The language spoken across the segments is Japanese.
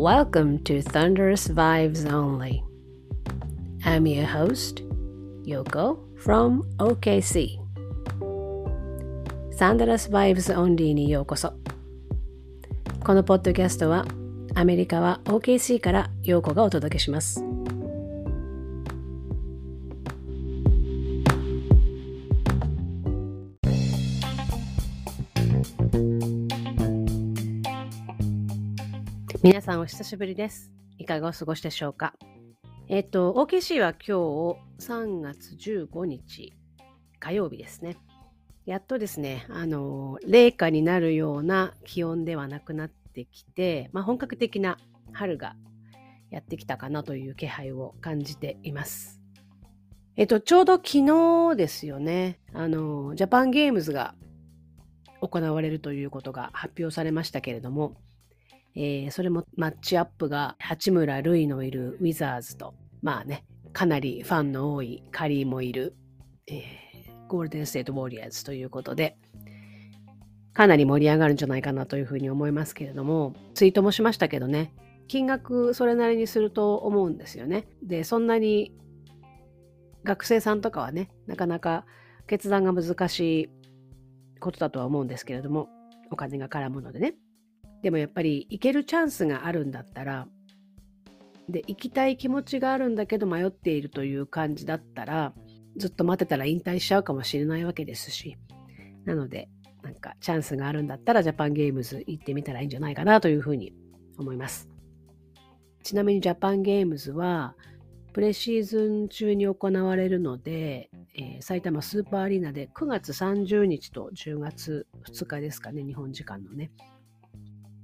Welcome to Thunderous Vibes Only. I'm your host, Yoko from OKC. Thunderous Vibes Only にようこそ。このポッドキャストはアメリカは OKC からようこがお届けします。皆さんお久しぶりです。いかがお過ごしでしょうか？えっ、と、OKC は今日3月15日火曜日ですね。やっとですね、あの、冷夏になるような気温ではなくなってきて、まあ、本格的な春がやってきたかなという気配を感じています。えっと、ちょうど昨日ですよね、あの、ジャパンゲームズが行われるということが発表されましたけれども、えー、それもマッチアップが八村塁のいるウィザーズと、まあね、かなりファンの多いカリーもいる、えー、ゴールデンステートウォリアーズということで、かなり盛り上がるんじゃないかなというふうに思いますけれども、ツイートもしましたけどね、金額それなりにすると思うんですよね。で、そんなに学生さんとかはね、なかなか決断が難しいことだとは思うんですけれども、お金が絡むのでね。でもやっぱり行けるチャンスがあるんだったら、で、行きたい気持ちがあるんだけど迷っているという感じだったら、ずっと待ってたら引退しちゃうかもしれないわけですし、なので、なんかチャンスがあるんだったらジャパンゲームズ行ってみたらいいんじゃないかなというふうに思います。ちなみにジャパンゲームズは、プレシーズン中に行われるので、えー、埼玉スーパーアリーナで9月30日と10月2日ですかね、日本時間のね。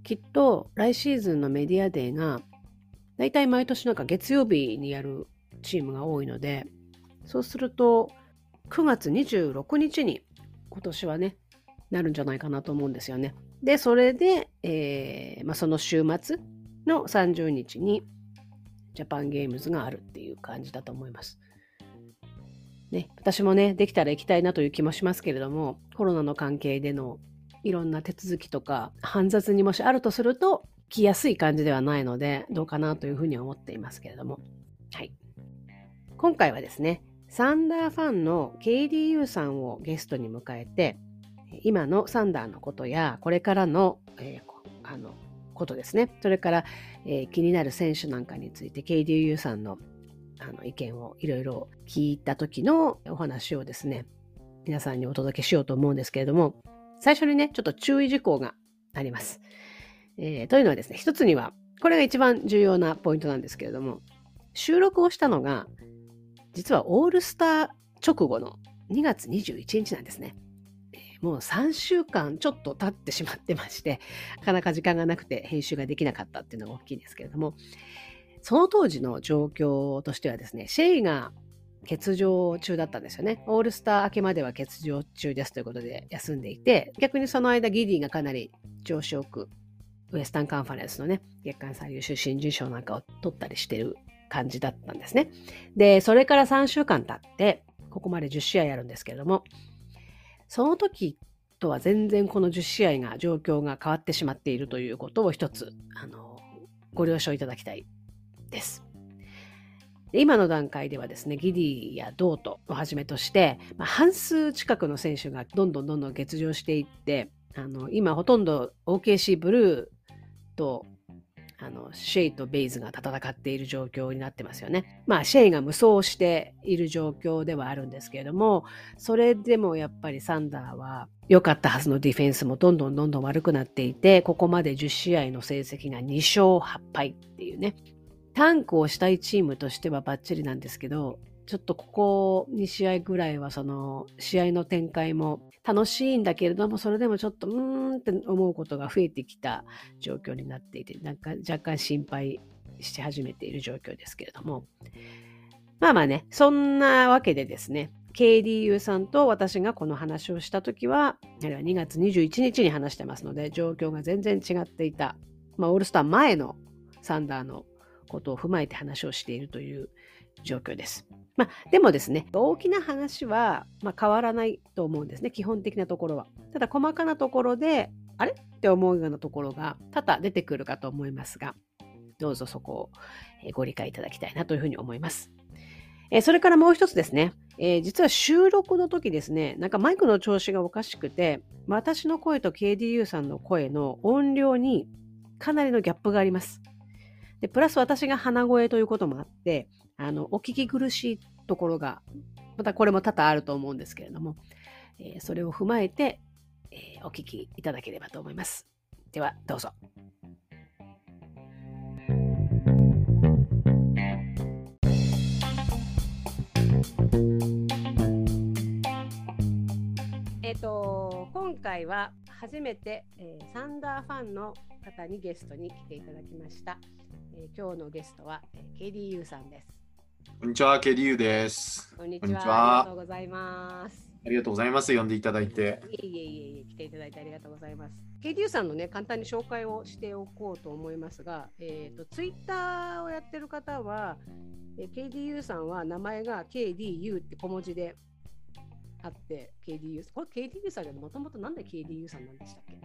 きっと来シーズンのメディアデーが大体毎年なんか月曜日にやるチームが多いのでそうすると9月26日に今年はねなるんじゃないかなと思うんですよね。でそれで、えーまあ、その週末の30日にジャパンゲームズがあるっていう感じだと思います。ね、私もねできたら行きたいなという気もしますけれどもコロナの関係でのいろんな手続きとか煩雑にもしあるとすると来やすい感じではないのでどうかなというふうに思っていますけれども。はい。今回はですねサンダーファンの KDU さんをゲストに迎えて今のサンダーのことやこれからの,、えー、あのことですね。それから、えー、気になる選手なんかについて KDU さんのあの意見をいろいろ聞いた時のお話をですね皆さんにお届けしようと思うんですけれども最初にね、ちょっと注意事項があります。えー、というのはですね、一つには、これが一番重要なポイントなんですけれども、収録をしたのが、実はオールスター直後の2月21日なんですね。もう3週間ちょっと経ってしまってまして、なかなか時間がなくて編集ができなかったっていうのが大きいんですけれども、その当時の状況としてはですね、シェイが欠場中だったんですよね。オールスター明けまでは欠場中ですということで休んでいて、逆にその間ギディがかなり調子よく、ウエスタンカンファレンスのね、月間最優秀新人賞なんかを取ったりしてる感じだったんですね。で、それから3週間経って、ここまで10試合やるんですけれども、その時とは全然この10試合が状況が変わってしまっているということを一つ、あの、ご了承いただきたいです。今の段階ではですね、ギディやドートをはじめとして、まあ、半数近くの選手がどんどんどんどん欠場していって、あの今ほとんど OKC ブルーとあのシェイとベイズが戦っている状況になってますよね。まあシェイが無双している状況ではあるんですけれどもそれでもやっぱりサンダーは良かったはずのディフェンスもどんどんどんどん悪くなっていてここまで10試合の成績が2勝8敗っていうねタンクをしたいチームとしてはバッチリなんですけど、ちょっとここ2試合ぐらいはその試合の展開も楽しいんだけれども、それでもちょっとうーんって思うことが増えてきた状況になっていて、なんか若干心配し始めている状況ですけれども。まあまあね、そんなわけでですね、KDU さんと私がこの話をしたときは、あれは2月21日に話してますので、状況が全然違っていた。まあ、オールスター前のサンダーのことを踏まえて話をしているという状況です。まあ、でもですね、大きな話は、まあ、変わらないと思うんですね、基本的なところは。ただ、細かなところで、あれ？って思うようなところが多々出てくるかと思いますが、どうぞそこをご理解いただきたいなというふうに思います。えそれからもう一つですね、えー、実は収録の時ですね、なんかマイクの調子がおかしくて、私の声と KDU さんの声の音量にかなりのギャップがあります。でプラス私が鼻声ということもあって、あのお聞き苦しいところが、またこれも多々あると思うんですけれども、えー、それを踏まえて、えー、お聞きいただければと思います。では、どうぞ。えっ、と、今回は初めて、えー、サンダーファンの方にゲストに来ていただきました。えー、今日のゲストは、えー、KDU さんです。こんにちは、KDU です。こんにちは。ありがとうございます。ありがとうございます。呼んでいただいて。いえいえいえ来ていただいてありがとうございます。KDU さんのね、簡単に紹介をしておこうと思いますが、えっ、ー、と、ツイッターをやってる方は、えー、KDU さんは名前が KDU って小文字であって、KDU、これ KDU さんでもともとなんで KDU さんなんでしたっけ？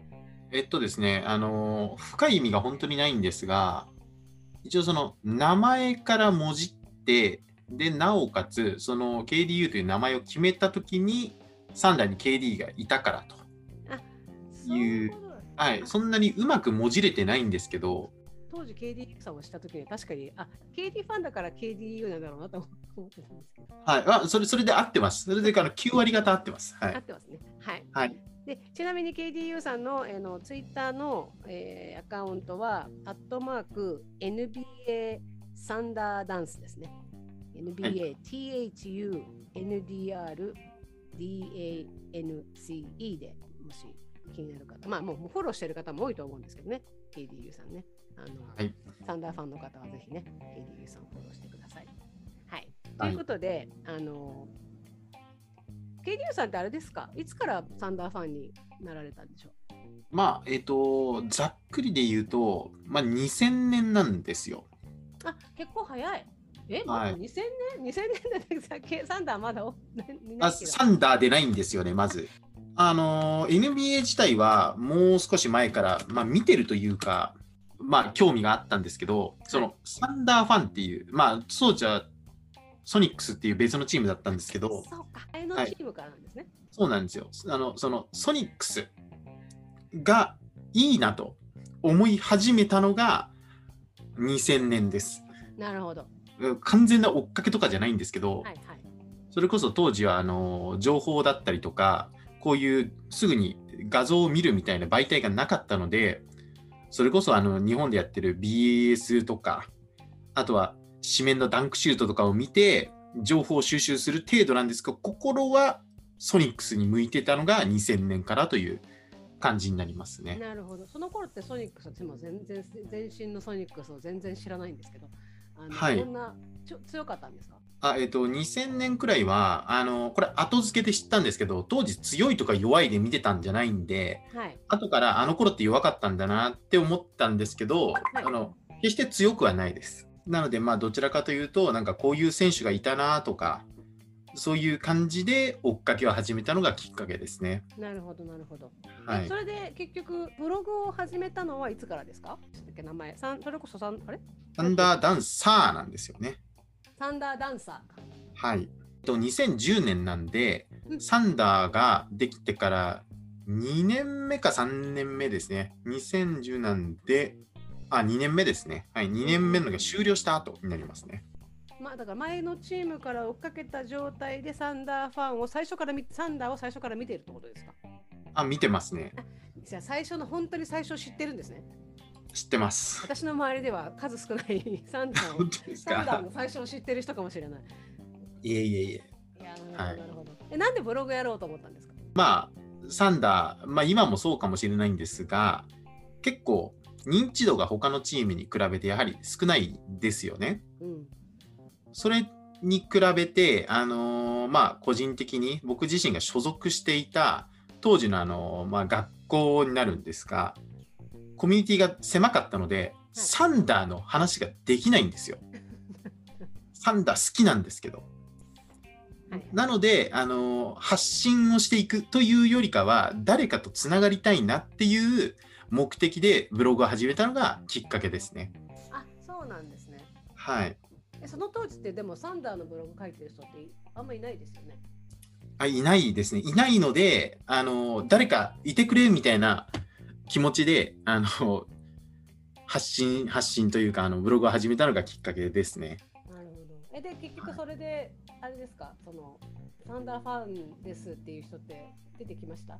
えっとですね、あの、深い意味が本当にないんですが、一応その名前から文字って、で、なおかつ、その KDU という名前を決めたときに、3代に KD がいたからという、はい、そんなにうまくもじれてないんですけど、当時 KD さんをしたときに確かに、あ、KD ファンだから KDU なんだろうなと思ってたんですけど。はい、あそれそれで合ってます。それでから9割方合ってます。はい、合ってますね。はい。はい、でちなみに KDU さんの,、えー、のツイッターの、えー、アカウントは、アットマーク NBA サンダーダンスですね。NBA、THU、NDR、DANCE でもし気になる方、まあもうフォローしてる方も多いと思うんですけどね、KDU さんね。あの、はい、サンダーファンの方はぜひね、KDU さんフォローしてください。はい。ということで、はい、あの、KDU さんってあれですか？いつからサンダーファンになられたんでしょう？まあ、えっ、ー、と、ざっくりで言うと、まあ、2000年なんですよ。あ、結構早い。え、はい、2000年 ?2000 年でサンダーまだあサンダーでないんですよね、まず。あの、NBA 自体はもう少し前から、まあ、見てるというか、まあ、興味があったんですけど、その、サンダーファンっていう、まあ、そうじゃ、ソニックスっていう別のチームだったんですけど、そうか、あのチームからなんですね、はい、そうなんですよ。あの、その、ソニックスがいいなと思い始めたのが2000年です。なるほど。完全な追っかけとかじゃないんですけど、はいはい、それこそ当時はあの情報だったりとかこういうすぐに画像を見るみたいな媒体がなかったのでそれこそあの日本でやってる BS とかあとは紙面のダンクシュートとかを見て情報を収集する程度なんですが心はソニックスに向いてたのが2000年からという感じになりますね。なるほど。その頃ってソニックスは全然全身のソニックスを全然知らないんですけど、あの、はい、そんなちょ強かったんですか？あえっ、ー、と、2000年くらいは、あの、これ後付けで知ったんですけど、当時強いとか弱いで見てたんじゃないんで、はい、後からあの頃って弱かったんだなって思ったんですけど、はい、あの、決して強くはないです。なので、まあ、どちらかというと、なんかこういう選手がいたなとか、そういう感じで追っかけを始めたのがきっかけですね。なるほど、なるほど。はい、それで結局、ブログを始めたのはいつからですか？名前それこそサンあれ？サンダーダンサーなんですよね。サンダーダンサーはい。と2010年なんで、うん、サンダーができてから2年目か3年目ですね。2010なんで、あ、2年目ですね。はい、2年目のが終了した後になりますね。まあ、だから前のチームから追っかけた状態でサンダーファンを最初からサンダーを最初から見てるってことですか？あ見てますね。じゃあ最初の本当に最初知ってるんですね。知ってます。私の周りでは数少ない サンダーをサンダーの最初を知ってる人かもしれない。いえいえいえ。いやなるほど、はい、えなんでブログやろうと思ったんですか？まあサンダー、まあ、今もそうかもしれないんですが結構認知度が他のチームに比べてやはり少ないですよね。うん、それに比べて、あのー、まあ、個人的に僕自身が所属していた当時の、あのー、まあ、学校になるんですが、コミュニティが狭かったので、サンダーの話ができないんですよ。サンダー好きなんですけど。なので、あのー、発信をしていくというよりかは、誰かとつながりたいなっていう目的でブログを始めたのがきっかけですね。なんですね。はい。その当時ってでもサンダーのブログ書いてる人ってあんまりいないですよね。あいないですね。いないので、あの誰かいてくれみたいな気持ちで、あの発信発信というかあのブログを始めたのがきっかけですね。なるほど。えで結局それで、あれですか、そのサンダーファンですっていう人って出てきました？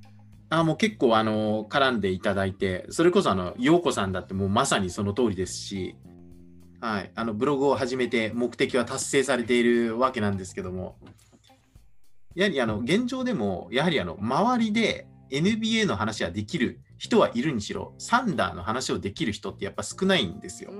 あもう結構あの絡んでいただいて、それこそあの陽子さんだってもうまさにその通りですし、はい、あのブログを始めて目的は達成されているわけなんですけども、やはりあの現状でも、やはりあの周りで NBA の話はできる人はいるにしろ、サンダーの話をできる人ってやっぱ少ないんですよ。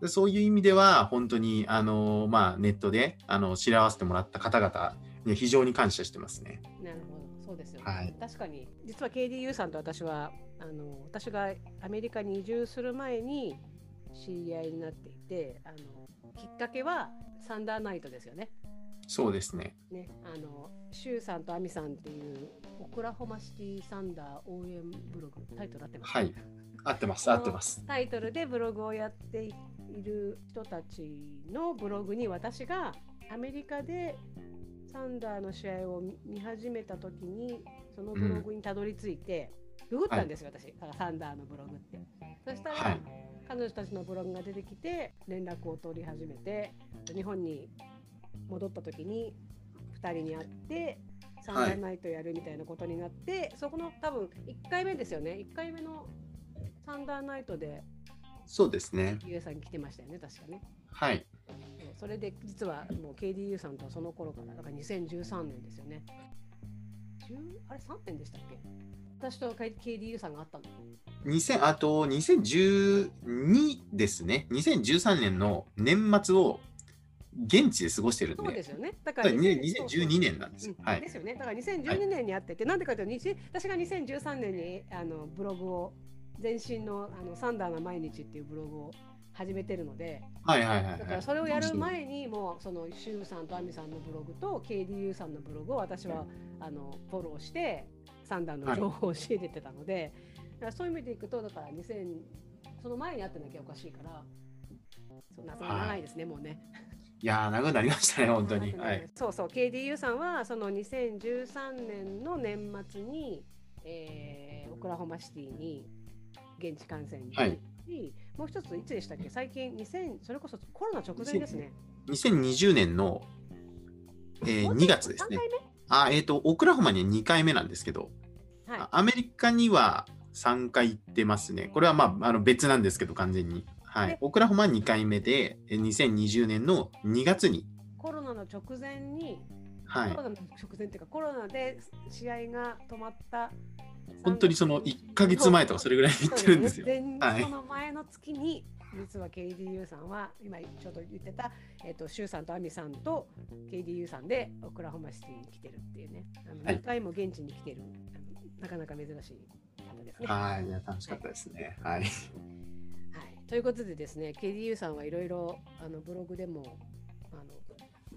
うん、そういう意味では、本当にあの、まあ、ネットであの知らわせてもらった方々に非常に感謝してますね。なるほどそうですよね、はい、確かに。実は KDU さんと私はあの私がアメリカに移住する前に知り合いになっていてあのきっかけはサンダーナイトですよね。そうですね。ねあのシュウさんとアミさんっていうオクラホマシティサンダー応援ブログタイトル合ってます？はい。合ってます合ってます。タイトルでブログをやっている人たちのブログに私がアメリカでサンダーの試合を見始めた時にそのブログにたどり着いて、ググったんですよ、はい、私。だからサンダーのブログって。そしたら、はい、彼女たちのブログが出てきて連絡を取り始めて日本に戻った時に2人に会ってサンダーナイトやるみたいなことになって、はい、そこの多分1回目ですよね。1回目のサンダーナイトでそうですね。ゆえさん来てましたよね確かね。はいそれで実はもう KDU さんとその頃からだから2013年ですよねあれ3年でしたっけ？私と KDU さんがあったの2000あと2012ですね2013年の年末を現地で過ごしてるんで。そうですよね。だから2012年なんですよ。はい。ですよね。だから2012年にあってて、なんでかというと、私が2013年にあのブログを、前身のあのサンダーな毎日っていうブログを始めてるので、はいはいはい、だからそれをやる前にもうそのシュウさんとアミさんのブログと KDU さんのブログを私はあのフォローしてサンダーの情報を仕入れてたので、はい、そういう意味でいくとだから2000その前にあってなきゃおかしいから。そんな長いですね、はい、もうね。いや長くなりましたね、本当に。はい、そうそう、KDU さんは、その2013年の年末に、えー、オクラホマシティに現地観戦にもう一つ、いつでしたっけ、最近、2000、それこそコロナ直前ですね。2020年の、えー、2月ですね。あ、えっ、ー、と、オクラホマには2回目なんですけど、はい、アメリカには3回行ってますね。これはまあ、あの別なんですけど、完全に。はい、オクラホマ2回目で2020年の2月にコロナの直前に、はい、コロナの直前っていうかコロナで試合が止まった本当にその1か月前とかそれぐらいに言ってるんですよ。はい、その前の月に実は KDU さんは今ちょうど言ってた、えーと、シュウさんとアミさんと KDU さんでオクラホマシティに来てるっていうね。あの、2回も現地に来てるなかなか珍しい方ですね。はい。楽しかったですね。はい、はい。ということでですね KDU さんはいろいろブログでも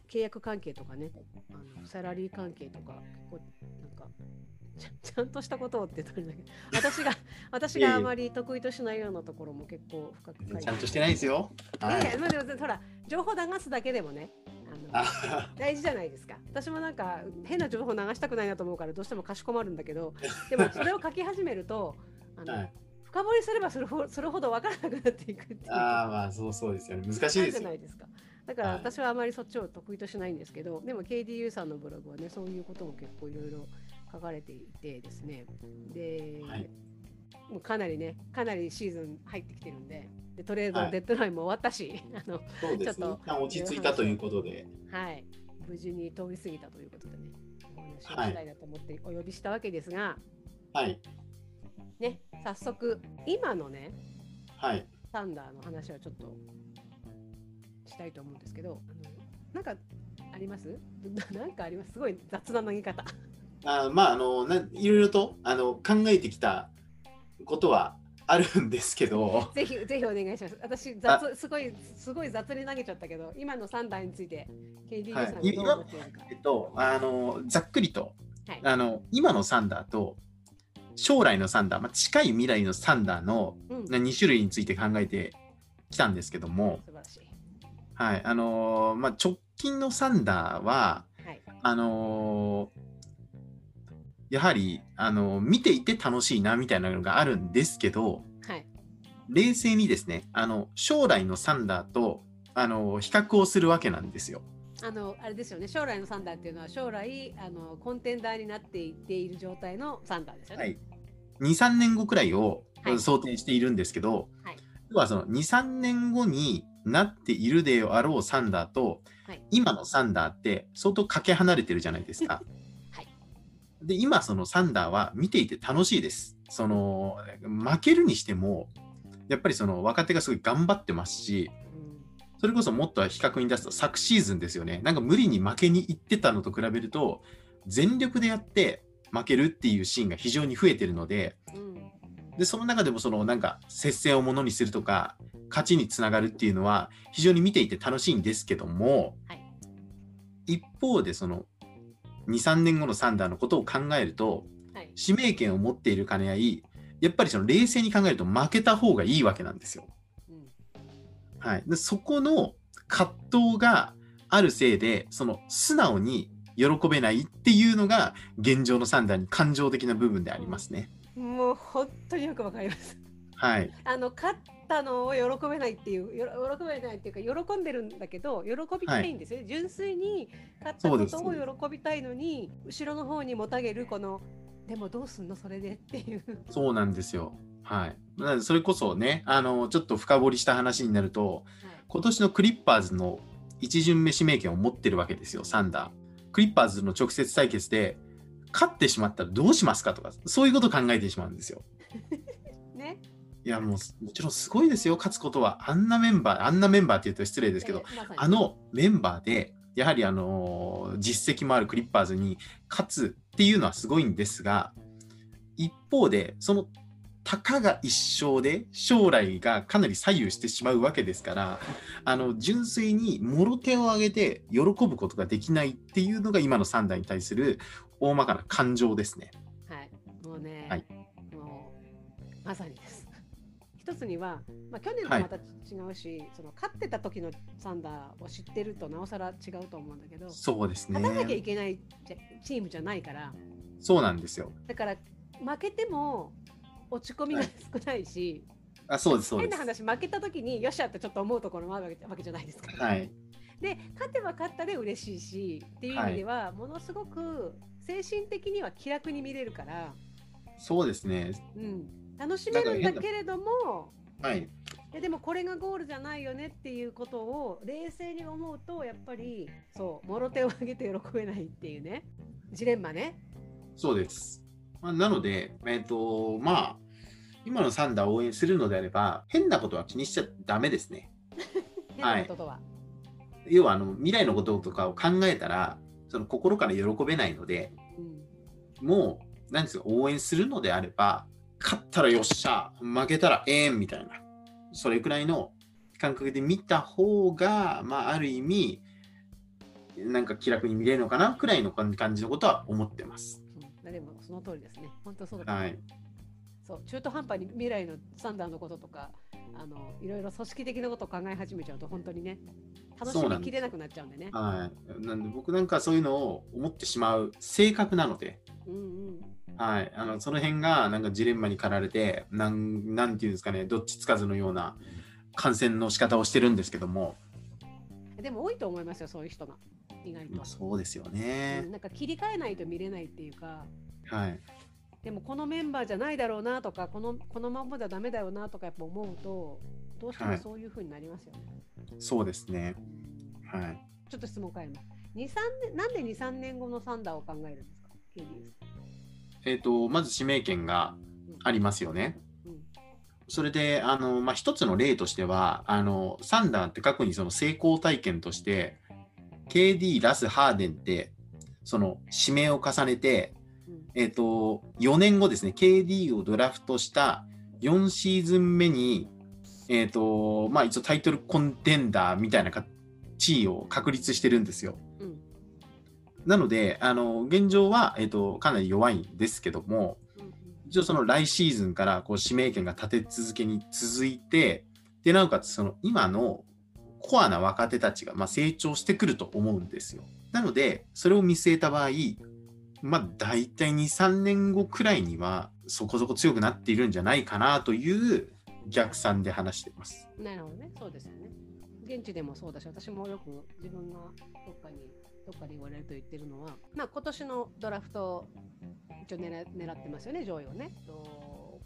契約関係とかねあのサラリー関係とか結構なんかちゃんとしたことをって言ったんだけど私が 私があまり得意としないようなところも結構深くちゃんとしてないですよ。はい、いやい。やでもほら情報流すだけでもねあの大事じゃないですか。私もなんか変な情報流したくないなと思うからどうしてもかしこまるんだけどでもそれを書き始めるとあの、はい。深掘りすればするほそれほど分からなくなっていくっていう。ああまあそうそうですよね。難しいですじゃないですかだから私はあまりそっちを得意としないんですけど、はい、でも KDU さんのブログはねそういうことも結構いろいろ書かれていてですね。で、はい、もうかなりねかなりシーズン入ってきてるんででトレードのデッドラインも終わったし、はい、あのちょっと落ち着いたということで。はい。無事に通り過ぎたということでねお話をしたいなと思ってお呼びしたわけですがはい。ね早速今のね、はい、サンダーの話はちょっとしたいと思うんですけどあのなんかあります？なんかあります？すごい雑な投げ方。あまああのないろいろとあの考えてきたことはあるんですけど。ぜひぜひお願いします。私雑すごいすごい雑に投げちゃったけど今のサンダーについて KD さんがどう思っているか、えっとあのざっくりと、はい、あの今のサンダーと将来のサンダー、まあ、近い未来のサンダーの2種類について考えてきたんですけども、はい、あのー、まあ、直近のサンダーは、はい、あのー、やはり、あのー、見ていて楽しいなみたいなのがあるんですけど、はい、冷静にですね、あの将来のサンダーと、あの比較をするわけなんですよ。あのあれですよね。将来のサンダーっていうのは将来あのコンテンダーになっていっている状態のサンダーですよね。はい、23年後くらいを想定しているんですけど、はい、要はその23年後になっているであろうサンダーと、はい、今のサンダーって相当かけ離れてるじゃないですか。はい、で今そのサンダーは見ていて楽しいです。その負けるにしてもやっぱりその若手がすごい頑張ってますし、それこそもっと比較に出すと昨シーズンですよね。なんか無理に負けに行ってたのと比べると、全力でやって負けるっていうシーンが非常に増えてるので、で、その中でもそのなんか接戦をものにするとか、勝ちにつながるっていうのは非常に見ていて楽しいんですけども、はい、一方でその2、3年後のサンダーのことを考えると、はい、指名権を持っている兼ね合い、やっぱりその冷静に考えると負けた方がいいわけなんですよ。はい、でそこの葛藤があるせいでその素直に喜べないっていうのが現状のサンダーに感情的な部分でありますね。もう本当によくわかります。はい。あの勝ったのを喜べないっていう喜べないっていうか喜んでるんだけど喜びたいんですよ、はい、純粋に勝ったことを喜びたいのに後ろの方にもたげるこのでもどうすんのそれでっていう。そうなんですよ。はい。それこそね、あの、ちょっと深掘りした話になると、はい、今年のクリッパーズの一巡目指名権を持ってるわけですよ、サンダー。クリッパーズの直接対決で、勝ってしまったらどうしますかとか、そういうことを考えてしまうんですよ。ね。いやもうもちろんすごいですよ、勝つことは。あんなメンバー、あんなメンバーって言うと失礼ですけど、あのメンバーで、やはりあの実績もあるクリッパーズに勝つっていうのはすごいんですが、一方で、そのたかが一生で将来がかなり左右してしまうわけですからあの純粋にもろ手を挙げて喜ぶことができないっていうのが今の3代に対する大まかな感情ですね。はい、もうね、はい、もうまさにです。一つには、まあ、去年とまた違うし、はい、その勝ってた時のサンダーを知ってるとなおさら違うと思うんだけどそうですね。勝たなきゃいけないチームじゃないから。そうなんですよ。だから負けても落ち込みが少ないし、はい、あそうですそうです。変な話負けた時によっしゃってちょっと思うところもあるわけじゃないですか。はいで勝てば勝ったで嬉しいしっていう意味では、はい、ものすごく精神的には気楽に見れるから。そうですね、うん、楽しめるんだけれども、はい、ででもこれがゴールじゃないよねっていうことを冷静に思うとやっぱりそうもろ手を挙げて喜べないっていうね。ジレンマね。そうです。まあ、なので、えっ、ー、と、まあ、今のサンダーを応援するのであれば、変なことは気にしちゃだめですね。変なこととは、はい、要はあの未来のこととかを考えたら、その心から喜べないので、うん、もう、何ですか、応援するのであれば、勝ったらよっしゃ、負けたらええんみたいな、それくらいの感覚で見た方が、まあ、ある意味、なんか気楽に見れるのかなくらいの感じのことは思ってます。でもその通りですね。本当そうだ、はい、そう中途半端に未来のサンダーのこととかあのいろいろ組織的なことを考え始めちゃうと本当にね楽しみきれなくなっちゃうんでね。はい。なんで僕なんかそういうのを思ってしまう性格なので。うんうん。はい、あのその辺がなんかジレンマに駆られてなんなんていうんですかねどっちつかずのような感染の仕方をしてるんですけども。でも多いと思いますよそういう人が。意外と。そうですよね、うん、なんか切り替えないと見れないっていうか。はい、でもこのメンバーじゃないだろうなとかこのこのままじゃダメだよなとかやっぱ思うとどうしてもそういうふうになりますよね。はい、そうですね。はい。ちょっと質問変えます。二三年なんで2、3年後のサンダーを考えるんですか？えっ、ー、と、まず指名権がありますよね。うん、うん、それで、あの、まあ、一つの例としては、あの、サンダーって過去にその成功体験として、KD、ラス、ハーデンって、その指名を重ねて、えっ、ー、と、4年後ですね、KD をドラフトした4シーズン目に、えっ、ー、と、まあ一応タイトルコンテンダーみたいな地位を確立してるんですよ。うん、なので、あの、現状は、えっ、ー、と、かなり弱いんですけども、一応その来シーズンからこう指名権が立て続けに続いて、で、なおかつその今のコアな若手たちがま成長してくると思うんですよ。なので、それを見据えた場合、まあ、大体2、3年後くらいには、そこそこ強くなっているんじゃないかなという逆算で話しています。なるほどね、そうですよね。現地でもそうだし、私もよく自分がどっかに、どっかで言われると言ってるのは、まあ、今年のドラフト、一応狙狙ってますよね、上位をね。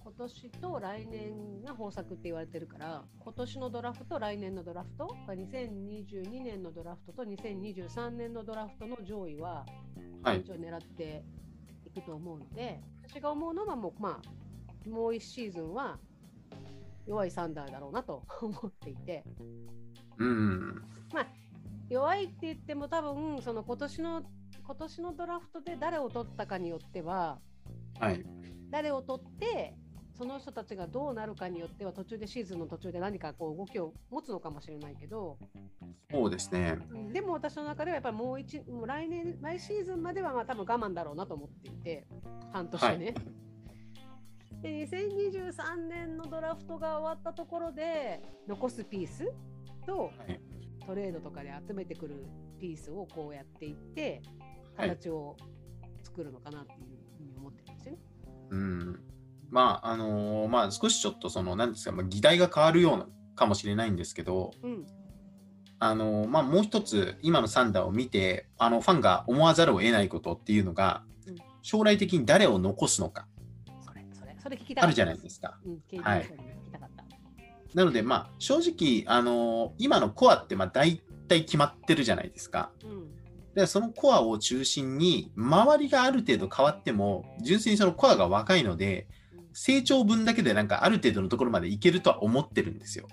今年と来年が豊作って言われてるから今年のドラフト来年のドラフト2022年のドラフトと2023年のドラフトの上位は一応狙っていくと思うので、はい、私が思うのはもうまあもう1シーズンは弱いサンダーだろうなと思っていて、うん、まあ弱いって言っても多分その今年の今年のドラフトで誰を取ったかによっては、はい、誰を取ってその人たちがどうなるかによっては途中でシーズンの途中で何かこう動きを持つのかもしれないけどそうですね、でも私の中ではやっぱりもう一もう来年来シーズンまではまあ多分我慢だろうなと思っていて半年ね。はい、で2023年のドラフトが終わったところで残すピースと、はい、トレードとかで集めてくるピースをこうやっていって形を作るのかなっていうふうに思ってるんですよね。うんまああのー、まあ少しちょっとその何ですか、まあ、議題が変わるようなかもしれないんですけど、うん、あのー、まあもう一つ今のサンダーを見てあのファンが思わざるを得ないことっていうのが、うん、将来的に誰を残すのか。それそれそれ聞きたあるじゃないですか。うん、はい、なのでまあ正直あのー、今のコアってまあ大体決まってるじゃないですか。うん。でそのコアを中心に周りがある程度変わっても純粋にそのコアが若いので成長分だけでなんかある程度のところまでいけるとは思ってるんですよ。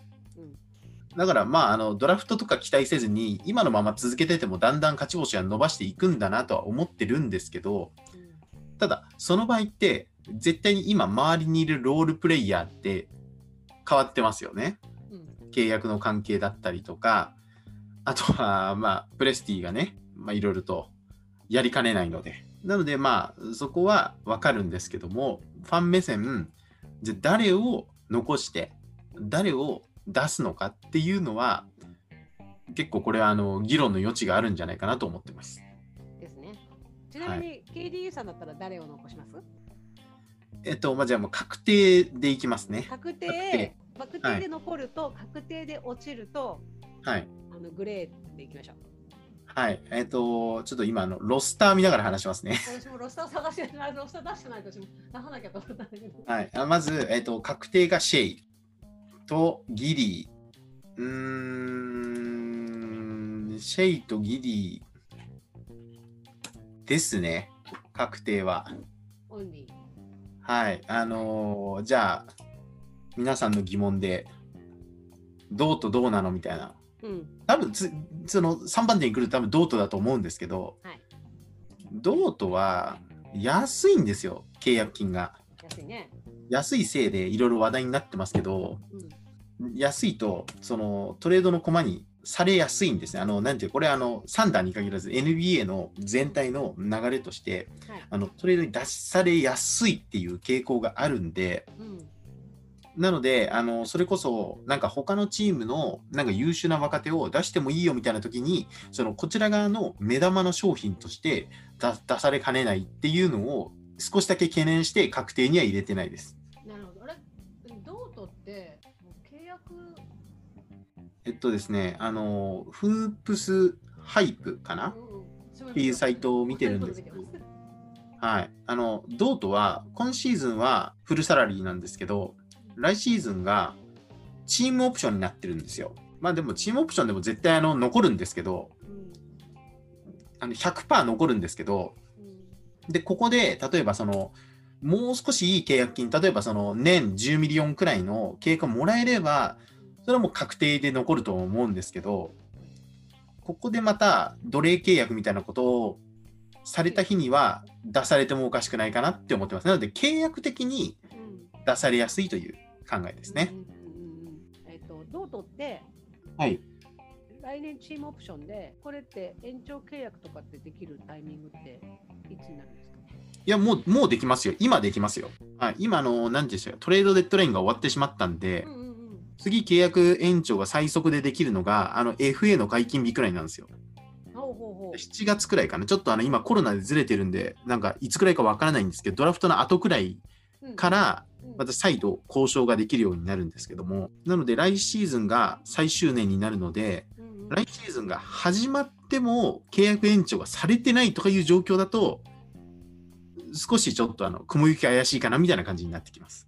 だからまああのドラフトとか期待せずに今のまま続けててもだんだん勝ち星は伸ばしていくんだなとは思ってるんですけどただその場合って絶対に今周りにいる role player って変わってますよね。契約の関係だったりとかあとはまあプレスティがねいろいろとやりかねないのでなのでまあそこはわかるんですけどもファン目線じゃ誰を残して誰を出すのかっていうのは結構これはあの議論の余地があるんじゃないかなと思ってます。ですね。ちなみに、はい、KDU さんだったら誰を残します？えっと、まあ、じゃあもう確定でいきますね。確定確定で残ると、はい、確定で落ちると、はい、あのグレーでいきましょう。はい。えっ、ー、と、ちょっと今のロスター見ながら話しますね。私もロスター探してない、ロスター出してないと私も出さなきゃと思ったんだけど。はい。あまず、えっ、ー、と、確定がシェイとギリー。うーん、シェイとギリーですね。確定は。オンリー。はい。あのー、じゃあ、皆さんの疑問で、どうとどうなのみたいなうん、多分つその3番手に来ると多分ドートだと思うんですけど、はい、ドートは安いんですよ契約金が。安いね。安いせいでいろいろ話題になってますけど、うん、安いとそのトレードの駒にされやすいんですね。あの、なんていう、これあの、サンダーに限らず NBA の全体の流れとして、はい、あの、トレードに出されやすいっていう傾向があるんで、うん、なので、あの、それこそ、なんか他のチームの、なんか優秀な若手を出してもいいよみたいな時に、その、こちら側の目玉の商品として出されかねないっていうのを、少しだけ懸念して確定には入れてないです。なるほど。あれ、ドートって、契約？えっとですね、あの、フープスハイプかな、うん、っていうサイトを見てるんですけど、はい。あの、ドートは、今シーズンは full salary なんですけど、来シーズンが team option になってるんですよ。まあでも team option でも絶対あの残るんですけど、あの100%残るんですけど、で、ここで例えばその、もう少しいい契約金、例えばその年10 million くらいの契約をもらえれば、それはもう確定で残ると思うんですけど、ここでまた奴隷契約みたいなことをされた日には出されてもおかしくないかなって思ってます。なので契約的に出されやすいという考えですね。えっ、ー、と、ドートって、はい。来年チームオプションで、これって延長契約とかってできるタイミングっていつになるんですか？いや、もう、もうできますよ。今できますよ。はい、今の、なんていうんですか、トレードデッドラインが終わってしまったんで、うんうんうん、次契約延長が最速でできるのが、あの FA の解禁日くらいなんですよ。ほうほうほう7月くらいかな。ちょっとあの今コロナでずれてるんで、なんかいつくらいかわからないんですけど、ドラフトの後くらいから、また再度交渉ができるようになるんですけども、なので来シーズンが最終年になるので、来シーズンが始まっても契約延長がされてないとかいう状況だと、少しちょっとあの雲行き怪しいかなみたいな感じになってきます。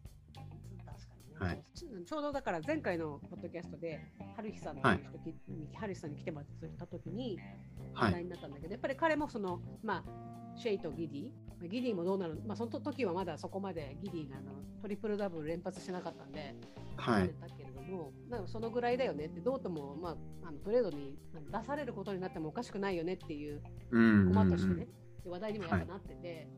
ちょうどだから前回のポッドキャストで、春日さんのはい春日さんに来てもらった時にはい。話題になったんだけど、やっぱり彼もその、まあ、シェイとギディ、まあギディもどうなる、まあ、その時はまだそこまでギディがあのトリプルダブル連発してなかったんで、はい。だけれども、なんかそのぐらいだよねって、どうとも、まあ、あのトレードに出されることになってもおかしくないよねっていう駒としてね話題にもやっぱなってて、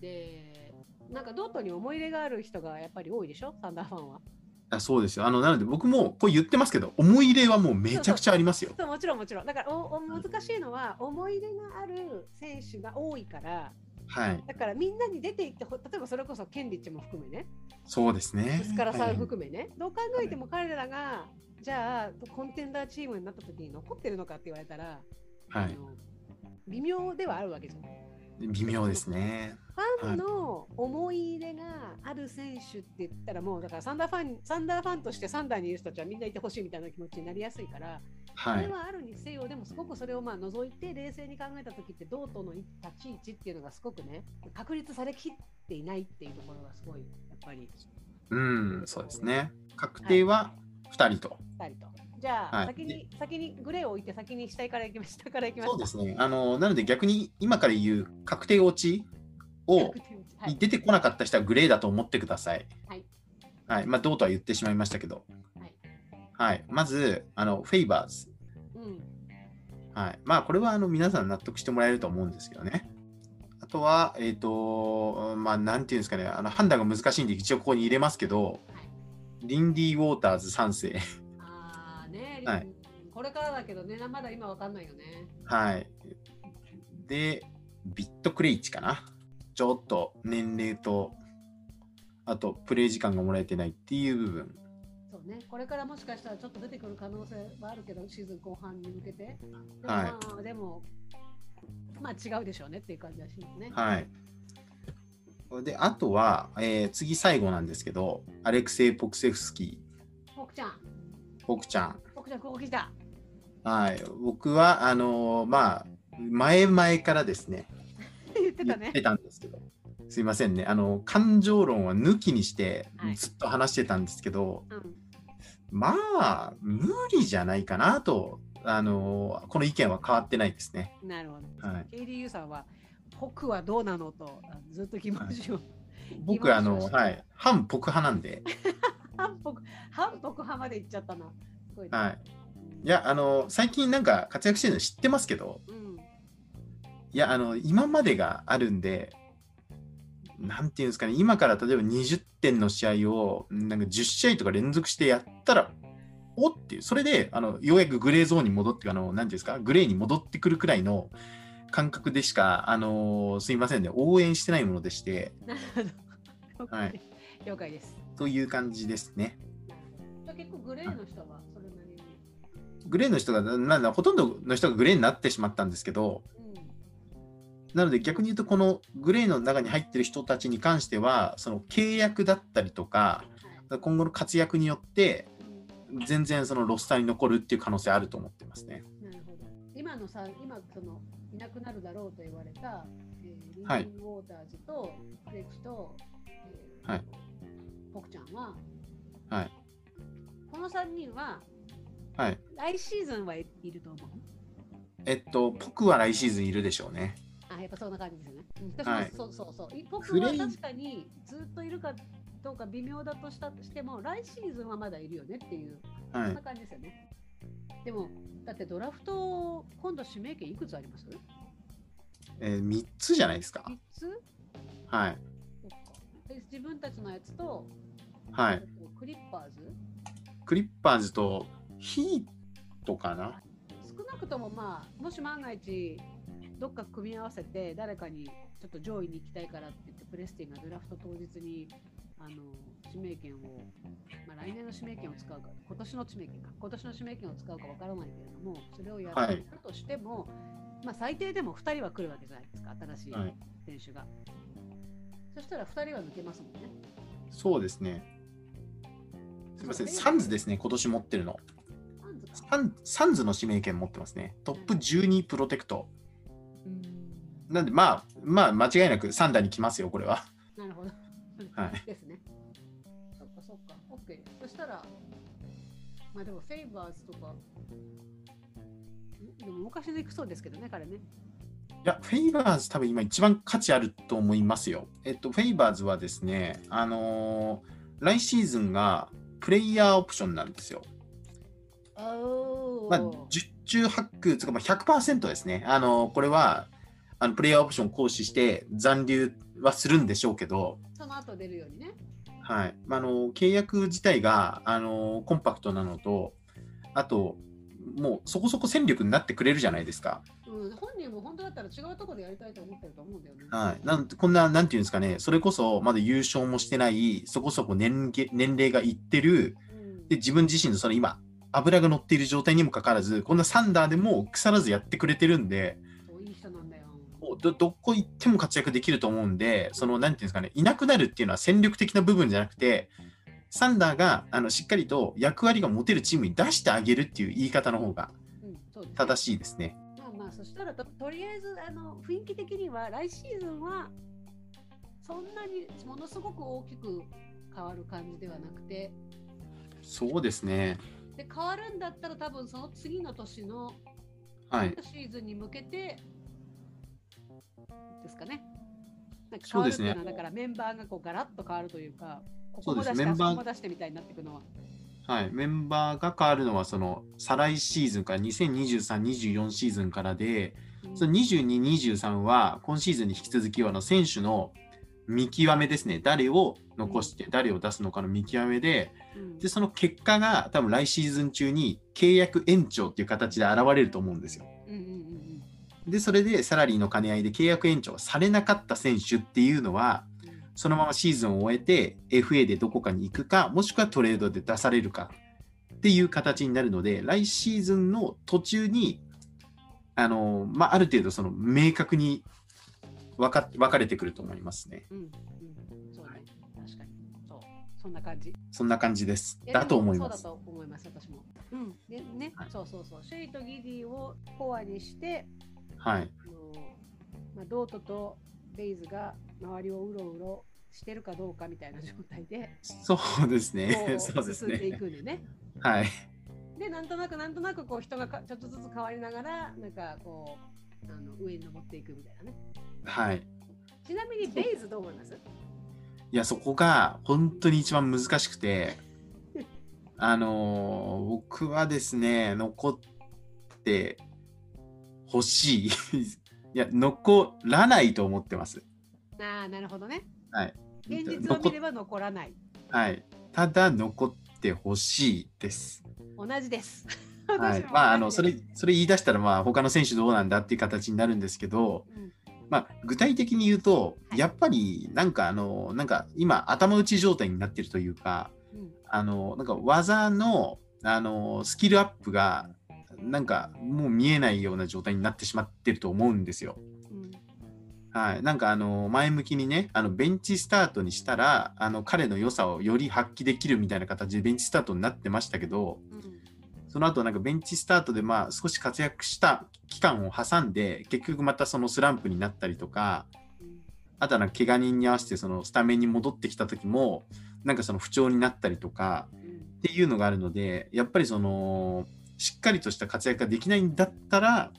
で、なんかドートに思い入れがある人がやっぱり多いでしょ、サンダーファンは。あそうですよ。あの、なので僕もこう言ってますけど、思い入れはもうめちゃくちゃありますよ。そうもちろんもちろん。だからおお難しいのは、思い入れがある選手が多いから、はい。だからみんなに出ていって、ほ例えばそれこそケンリッチも含めね、そうですね。スカラさんはい含めね、どう考えても彼らが、じゃあ、コンテンダーチームになった時に残ってるのかって言われたら、はい。微妙ではあるわけじゃん。微妙ですね。ファンの思い入れがある選手って言ったらもうだからサンダーファンサンダーファンとしてサンダーにいる人たちはみんないてほしいみたいな気持ちになりやすいから、そはい。れはあるにせよでもすごくそれをまあ除いて冷静に考えた時って同等の立ち位置っていうのがすごくね確立されきっていないっていうところがすごいやっぱりうん、そうですね。確定は2人と。2人と。じゃあ、はい先に先にグレーを置いて先に下から行きました下から行きました。そうですね。あの、なので逆に今から言う確定落ちをはい出てこなかった人はグレーだと思ってください。はい。はい。まあ、どうとは言ってしまいましたけど。はい。はい。まず、あの、フェイバーズ。うんはい。まあ、これはあの皆さん納得してもらえると思うんですけどね。あとは、えっ、と、まあ、なんていうんですかね、あの判断が難しいんで、一応ここに入れますけど、はいリンディ・ウォーターズ3世。ああね、はいこれからだけどね、まだ今わかんないよね。はい。で、ビットクレイチかな。ちょっと年齢と、あとプレイ時間がもらえてないっていう部分。そうね、これからもしかしたらちょっと出てくる可能性はあるけど、シーズン後半に向けて。でも、はいまあ、でも、まあ違うでしょうねっていう感じはしますね。はい。で、あとは、えー次最後なんですけど、アレクセイ・ポクセフスキポクちゃん、ー、ポクちゃん。ポクちゃん、ここ来た。はい。僕は、あのーまあ、前々からですね、言ってたね言って。たんですけど、すいませんね、あの、感情論は抜きにしてはい、ずっと話してたんですけど、うん、まあ、無理じゃないかなと、あのこの意見は変わってないですね。なるほど。はい KDU さんは、ポクはどうなのとあずっと疑問視を。僕、あの、はい、反ポク派なんで、反ポク、反ポク派まで行っちゃったな。すごいねはい。いや、あの、最近なんか活躍してるの知ってますけど、うん、いや、あの、今までがあるんで、なんていうんですかね、今から例えば20点の試合を、なんか10試合とか連続してやったら、おっていう、それで、あの、ようやくグレーゾーンに戻って、あの、なんていうんですか、グレーに戻ってくるくらいの感覚でしか、あの、すいませんね、応援してないものでして、なるほど。はい了解です。という感じですね。じゃあ結構グレーの人はそれなりに。グレーの人が、ななんだほとんどの人がグレーになってしまったんですけど、うんなので逆に言うと、このグレーの中に入ってる人たちに関しては、その契約だったりとか、はい今後の活躍によって、うん全然そのロスターに残るっていう可能性あると思ってますね。なるほど。今のさ、今そのいなくなるだろうと言われた、えー、リンはいディ・ウォーターズとフレッチと、えーはいポクちゃんは、はい。この3人ははい。来シーズンはいいると思う？えっと、ポクは来シーズンいるでしょうね。あ、やっぱそんな感じですよね。うん、私はいもそうそうそう。いポクグレイは確かにずっといるかどうか微妙だとしたとしても、来シーズンはまだいるよねっていう、はいそんな。感じですよね。でも、だってドラフト、今度指名権いくつあります？えー、3つじゃないですか。?3 つ？はい。自分たちのやつと、はい。えっとクリッパーズ？クリッパーズとヒートかな。少なくともまあもし万が一どっか組み合わせて誰かにちょっと上位に行きたいからって言ってプレスティンがドラフト当日にあの指名権を、まあ、来年の指名権を使うか、今年の指名権か、今年の指名権を使うかわからないけれども、それをやったとしても、はい、まあ、最低でも2人は来るわけじゃないですか、新しい選手が。はい、そしたら2人は抜けますもんね。そうですね。すみません、サンズですね、今年持ってるの。サンサンズの指名権持ってますね。トップ12プロテクト。なんで、まあ、まあ、間違いなくサンダーに来ますよ、これは。なるほど。はい。ですね。そっかそっか。OK。そしたら、まあでも、フェイバーズとか、でも昔でいくそうですけどね、彼ね。いや、フェイバーズ多分今一番価値あると思いますよ。えっと、フェイバーズはですね、あのー、来シーズンが player option なんですよ。まあ、十中八九つか、まあ、100%ですね。あのー、これは、あのプレイヤーオプション行使して残留はするんでしょうけど、その後出るようにね。はい。あの、契約自体が、あの、コンパクトなのと、あと、もうそこそこ戦力になってくれるじゃないですか。うん、本人も本当だったら違うところでやりたいと思ってると思うんだよね。はい。なんこんな、なんていうんですかね、それこそまだ優勝もしてない、そこそこ年年齢がいってる、うん、で、自分自身のその今、油が乗っている状態にもかかわらず、こんなサンダーでも腐らずやってくれてるんで、どどこ行っても活躍できると思うんで、その、なんていうんですかね、いなくなるっていうのは戦力的な部分じゃなくて、サンダーがあのしっかりと役割が持てるチームに出してあげるっていう言い方の方が正しいですね。うん、すねまあまあ、そしたらととりあえずあの雰囲気的には来シーズンはそんなにものすごく大きく変わる感じではなくて。そうですね。で変わるんだったら多分その次の年のシーズンに向けてですかね。なんか変わるっていうのは、だからメンバーがこうガラッと変わるというか、ここも出して、メンバーも出してみたいになっていくのは。はい、メンバーが変わるのは、その再来シーズンから2023、24シーズンからで、うん、その22、23は今シーズンに引き続きあの選手の見極めですね、誰を残して誰を出すのかの見極めで、うん、でその結果が多分来シーズン中に契約延長っていう形で現れると思うんですよ。で、それでサラリーの兼ね合いで契約延長されなかった選手っていうのは、そのままシーズンを終えて FA でどこかに行くか、もしくはトレードで出されるかっていう形になるので、来シーズンの途中に、あの、まあ、ある程度その明確に分か分かれてくると思いますね。うん、うん、そうね、確かに。そう、そんな感じ。そんな感じです。だと思います。そうだと思います、私も。うん。でね、はい、そうそうそう。シェイとギディをコアにして、はい。あのまあ、ドートとベイズが周りをうろうろしてるかどうかみたいな状態で、そうですね。進んでいくんでね。はい。で、なんとなくなんとなくこう人がちょっとずつ変わりながら、なんかこう、あの上に登っていくみたいなね。はい。ちなみにベイズどう思います？いや、そこが本当に一番難しくて、あのー、僕はですね、残って欲しい。いや、残らないと思ってます。ああ、なるほどね。はい。現実を見れば残らない。はい。ただ、残ってほしいです。同じです。はい。まあ、あの、それ、それ言い出したら、まあ、他の選手どうなんだっていう形になるんですけど、うん、まあ、具体的に言うと、はい、やっぱり、なんか、あの、なんか、今、頭打ち状態になってるというか、うん、あの、なんか、技の、あの、スキルアップが、なんかもう見えないような状態になってしまってると思うんですよ。はい、なんかあの前向きにねあのベンチスタートにしたらあの彼の良さをより発揮できるみたいな形でベンチスタートになってましたけど、うん、その後なんかベンチスタートでまあ少し活躍した期間を挟んで結局またそのスランプになったりとか、うん、あとはなんか怪我人に合わせてそのスタメンに戻ってきた時もなんかその不調になったりとか、っていうのがあるのでやっぱりそのしっかりとした活躍ができないんだったら、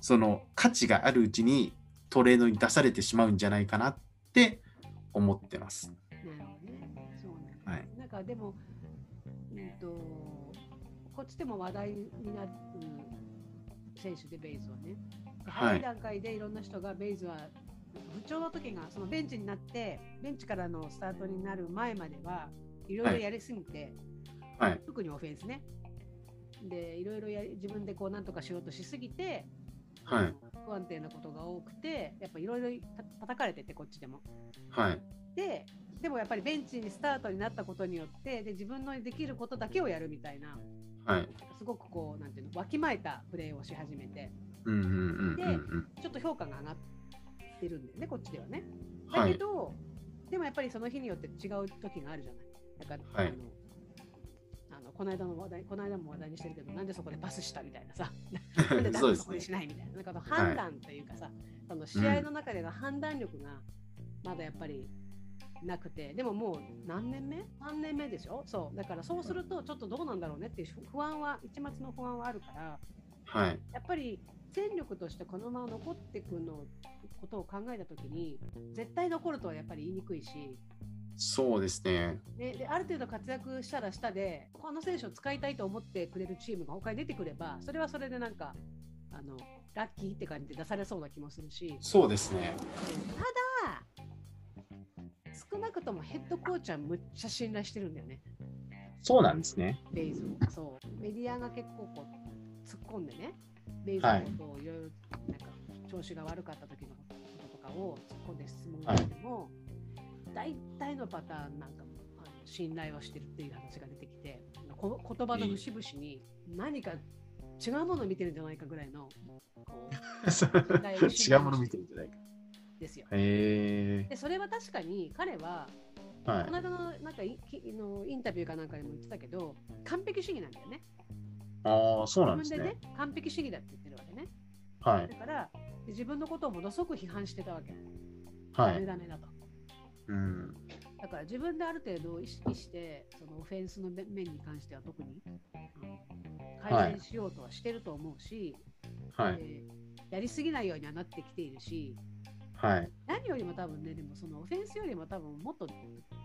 その価値があるうちにトレードに出されてしまうんじゃないかなって思ってます。なるほどね。そうなんです、はい、なんかでも、うんと、こっちでも話題になる選手でベイズはね。早い段階でいろんな人がベイズは不調の時がそのベンチになってベンチからのスタートになる前まではいろいろやりすぎて、はい、特にオフェンスねでいろいろや自分でこうなんとかしようとしすぎて、はい、不安定なことが多くてやっぱいろいろ叩かれててこっちでも。はい、ででもやっぱりベンチにスタートになったことによってで自分のできることだけをやるみたいな、はい、すごくこうなんていうのわきまえたプレーをし始めて、うんうんうんうん、でちょっと評価が上がってるんだよねこっちではね。だけど、はい、でもやっぱりその日によって違う時があるじゃない。だから、はい、あのこの間の話題、この間も話題にしてるけど、なんでそこでパスしたみたいなさ、なんでそこでしないみたいな、なんか判断というかさ、はい、その試合の中での判断力がまだやっぱりなくて、でももう何年目 ?3 年目でしょ？そう、だからそうするとちょっとどうなんだろうねっていう不安は、一末の不安はあるから、はい、やっぱり戦力としてこのまま残っていくのことを考えたときに、絶対残るとはやっぱり言いにくいし、そうですね。でである程度活躍したら下でこの選手を使いたいと思ってくれるチームが他に出てくればそれはそれでなんかあのラッキーって感じで出されそうな気もするし。そうですね。ただ少なくともヘッドコーチはむっちゃ信頼してるんだよね。そうなんですね。ベイズを。そう。メディアが結構こう突っ込んでね。ベイズのことをいろいろなんか調子が悪かった時のこととかを突っ込んで質問しても、はい大体のパターンなんかあの信頼をしてるっていう話が出てきてこ言葉の節々に何か違うものを見てるんじゃないかぐらいの違うものを見てるんじゃないかですよ。でそれは確かに彼は、はい、この間のなんかイのインタビューかなんかでも言ってたけど完璧主義なんだよね。ああそうなんですね。自分でね完璧主義だって言ってるわけね。はい、だから自分のことをものすごく批判してたわけ。はい、ダメダメだと。うん、だから自分である程度意識してそのオフェンスの面に関しては特に、うん、改善しようとはしてると思うし、はい、えー、やりすぎないようにはなってきているし、はい、何よりも多分ねでもそのオフェンスよりも多分もっと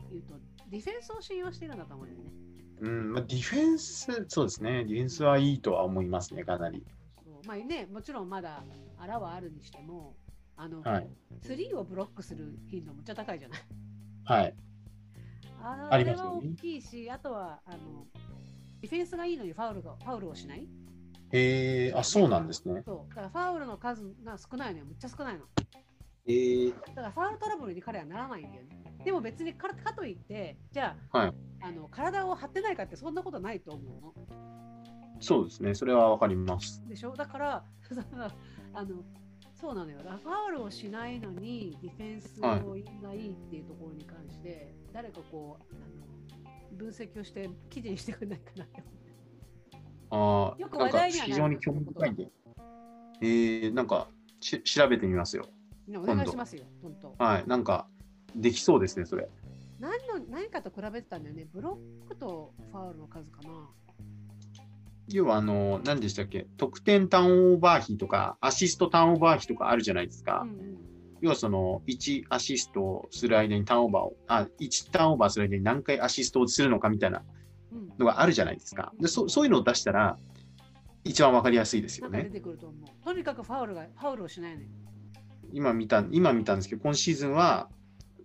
言うとディフェンスを信用しているんだと思うんだよね。うん。まあ、ディフェンス、そうですね、ディフェンスはいいとは思いますね、かなり。そう。まあね、もちろんまだあらはあるにしても、あの、はい、スリーをブロックする頻度むっちゃ高いじゃない？はい。あれは大きいし、あとはあのディフェンスがいいのにファウルがファウルをしない？へえー、あ、そうなんですね。そう。だからファウルの数が少ないのよ。むっちゃ少ないの。えー、だからファウルトラブルに彼はならないんだよね。でも別にかかといって、じゃあ、はい、あの体を張ってないかってそんなことないと思うの。そうですね。それはわかります。でしょ？だから、あのそうなのよ。ファウルをしないのにディフェンスがいいっていうところに関して、はい、誰かこうあの分析をして記事にしてくれないかなってああ、よく話題には非常に興味深いんで。えー、なんかし調べてみますよ。お願いしますよ、本当。はい、なんかできそうですね、それ。何の何かと比べてたんだよね。ブロックとファウルの数かな。要はあの、何でしたっけ、得点ターンオーバー比とか、アシストターンオーバー比とかあるじゃないですか。うんうん、要はその、1アシストする間にターンオーバーを、あ、1ターンオーバーする間に何回アシストをするのかみたいなのがあるじゃないですか。でそそういうのを出したら、一番わかりやすいですよね。出てくると思う。とにかくファウルが、ファウルをしないのよ。今見た、今見たんですけど、今シーズンは、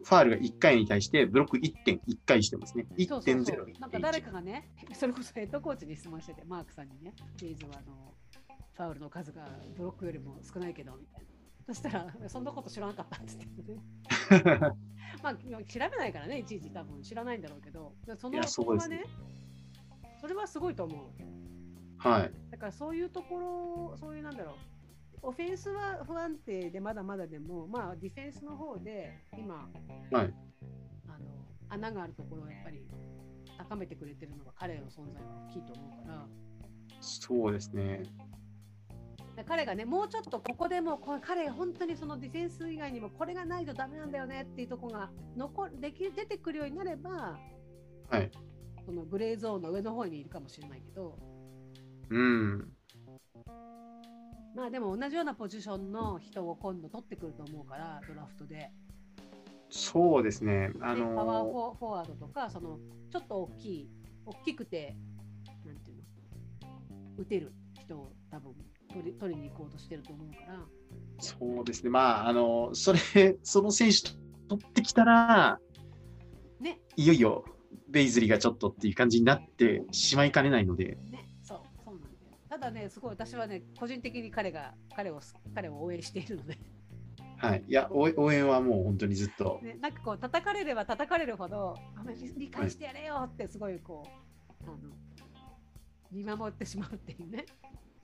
ファールが1回に対してブロック1.1回してますね。1.0。なんか誰かがね、それこそヘッドコーチに質問してて、マークさんにね、チーズはあのファウルの数がブロックよりも少ないけど、みたいな。そしたら、そんなこと知らなかったって言ってね。まあ、調べないからね、いちいち多分知らないんだろうけど、そのそこはね、それはすごいと思う。はい。だからそういうところ、そういうなんだろう、オフェンスは不安定でまだまだでも、まあ、ディフェンスの方で今、はい、あの穴があるところをやっぱり高めてくれてるのが彼の存在が大きいと思うから。そうですね。彼がね、もうちょっとここでもこ彼、本当にそのディフェンス以外にもこれがないとダメなんだよねっていうところが残でき出てくるようになれば、はい、そのグレーゾーンの上の方にいるかもしれないけど、うん、まあでも同じようなポジションの人を今度取ってくると思うから、ドラフトで。そうですね。あのー、パワーフォワードとか、そのちょっと大きい、大きくて、なんていうの、打てる人を多分取り取りに行こうとしてると思うから。そうですね。まあ、あの、それ、その選手取ってきたら、ね、いよいよベイズリーがちょっとっていう感じになってしまいかねないので。ねただね、すごい私はね、個人的に彼が彼を彼を応援しているので。はい、いや応援はもう本当にずっと、ね、なんかこう叩かれれば叩かれるほど理解してやれよってすごいこう、はい、あの見守ってしまうっていうね。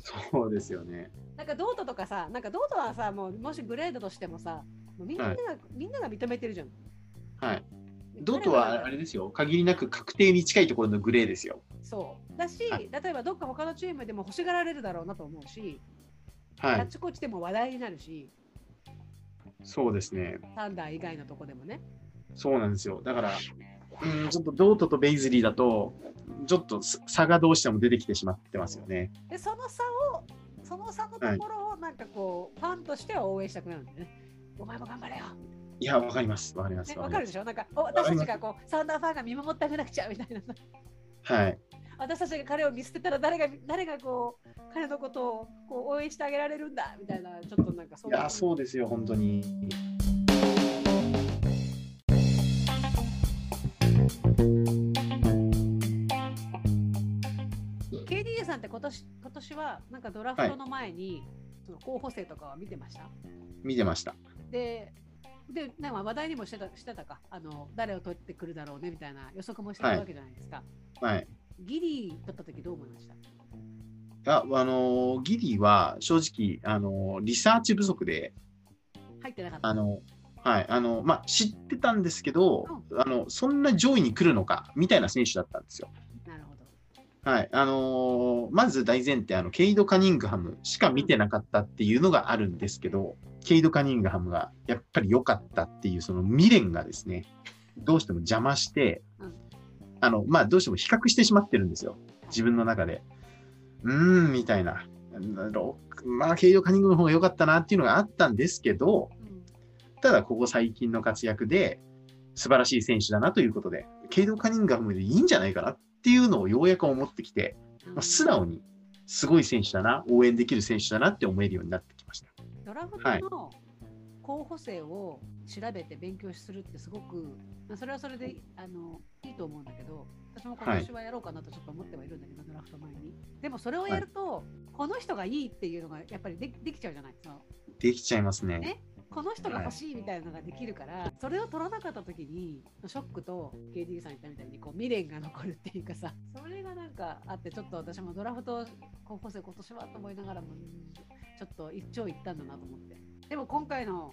そうですよね。なんかドートとかさ、なんかドートはさ、もうもしグレードとしてもさ、もうみんなが、はい、みんなが認めてるじゃん。はい。ドートはあれですよ、限りなく確定に近いところのグレーですよ。そうだし、はい、例えばどっか他のチームでも欲しがられるだろうなと思うし、はい、あっちこっちでも話題になるし、そうですね。サンダー以外のとこでもね。そうなんですよ。だから、うん、ちょっとドートとベイズリーだと、ちょっと差がどうしても出てきてしまってますよね。で、その差を、その差のところを、なんかこう、はい、ファンとしては応援したくなるんだよね。お前も頑張れよ。いや、わかります。わかります。わ、かるでしょ？なんか、私たちがこう、サンダーファンが見守ってあげなくちゃみたいな。はい。私たちが彼を見捨てたら誰が誰がこう彼のことをこう応援してあげられるんだみたいなちょっとなんかそういやそうですよ本当に。KDA さんって今年今年はなんかドラフトの前に、はい、その候補生とかは見てました？見てました。ででなんか話題にもしてたしてたか。あの誰を取ってくるだろうねみたいな予測もしてたわけじゃないですか。はい、はい。ギリ取った時どう思いました？ああのギリは正直あのリサーチ不足で入ってなかった。あのはいあのまあ、知ってたんですけど、うん、あのそんな上位に来るのかみたいな選手だったんですよ。なるほど。はいあのー、まず大前提あの、ケイド・カニングハムしか見てなかったっていうのがあるんですけど、ケイド・カニングハムがやっぱり良かったっていう、その未練がですね、どうしても邪魔して、うん、あの、まあ、どうしても比較してしまってるんですよ。自分の中で。うーん、みたいな。まあ、ケイド・カニングの方が良かったなっていうのがあったんですけど、ただ、ここ最近の活躍で、素晴らしい選手だなということで、ケイド・カニンガムでいいんじゃないかなっていうのをようやく思ってきて、まあ、素直にすごい選手だな、応援できる選手だなって思えるようになって。ドラフトの候補生を調べて勉強するってすごく、まあ、それはそれであのいいと思うんだけど私も今年はやろうかなとちょっと思ってはいるんだけど、はい、ドラフト前に。でもそれをやると、はい、この人がいいっていうのがやっぱりでできちゃうじゃない。ですかできちゃいますね。ねこの人が欲しいみたいなのができるから、はい、それを取らなかった時にショックと KD さん言ったみたいにこう未練が残るっていうかさそれがなんかあってちょっと私もドラフト高校生今年はと思いながらもちょっと一長一短だなと思って。でも今回の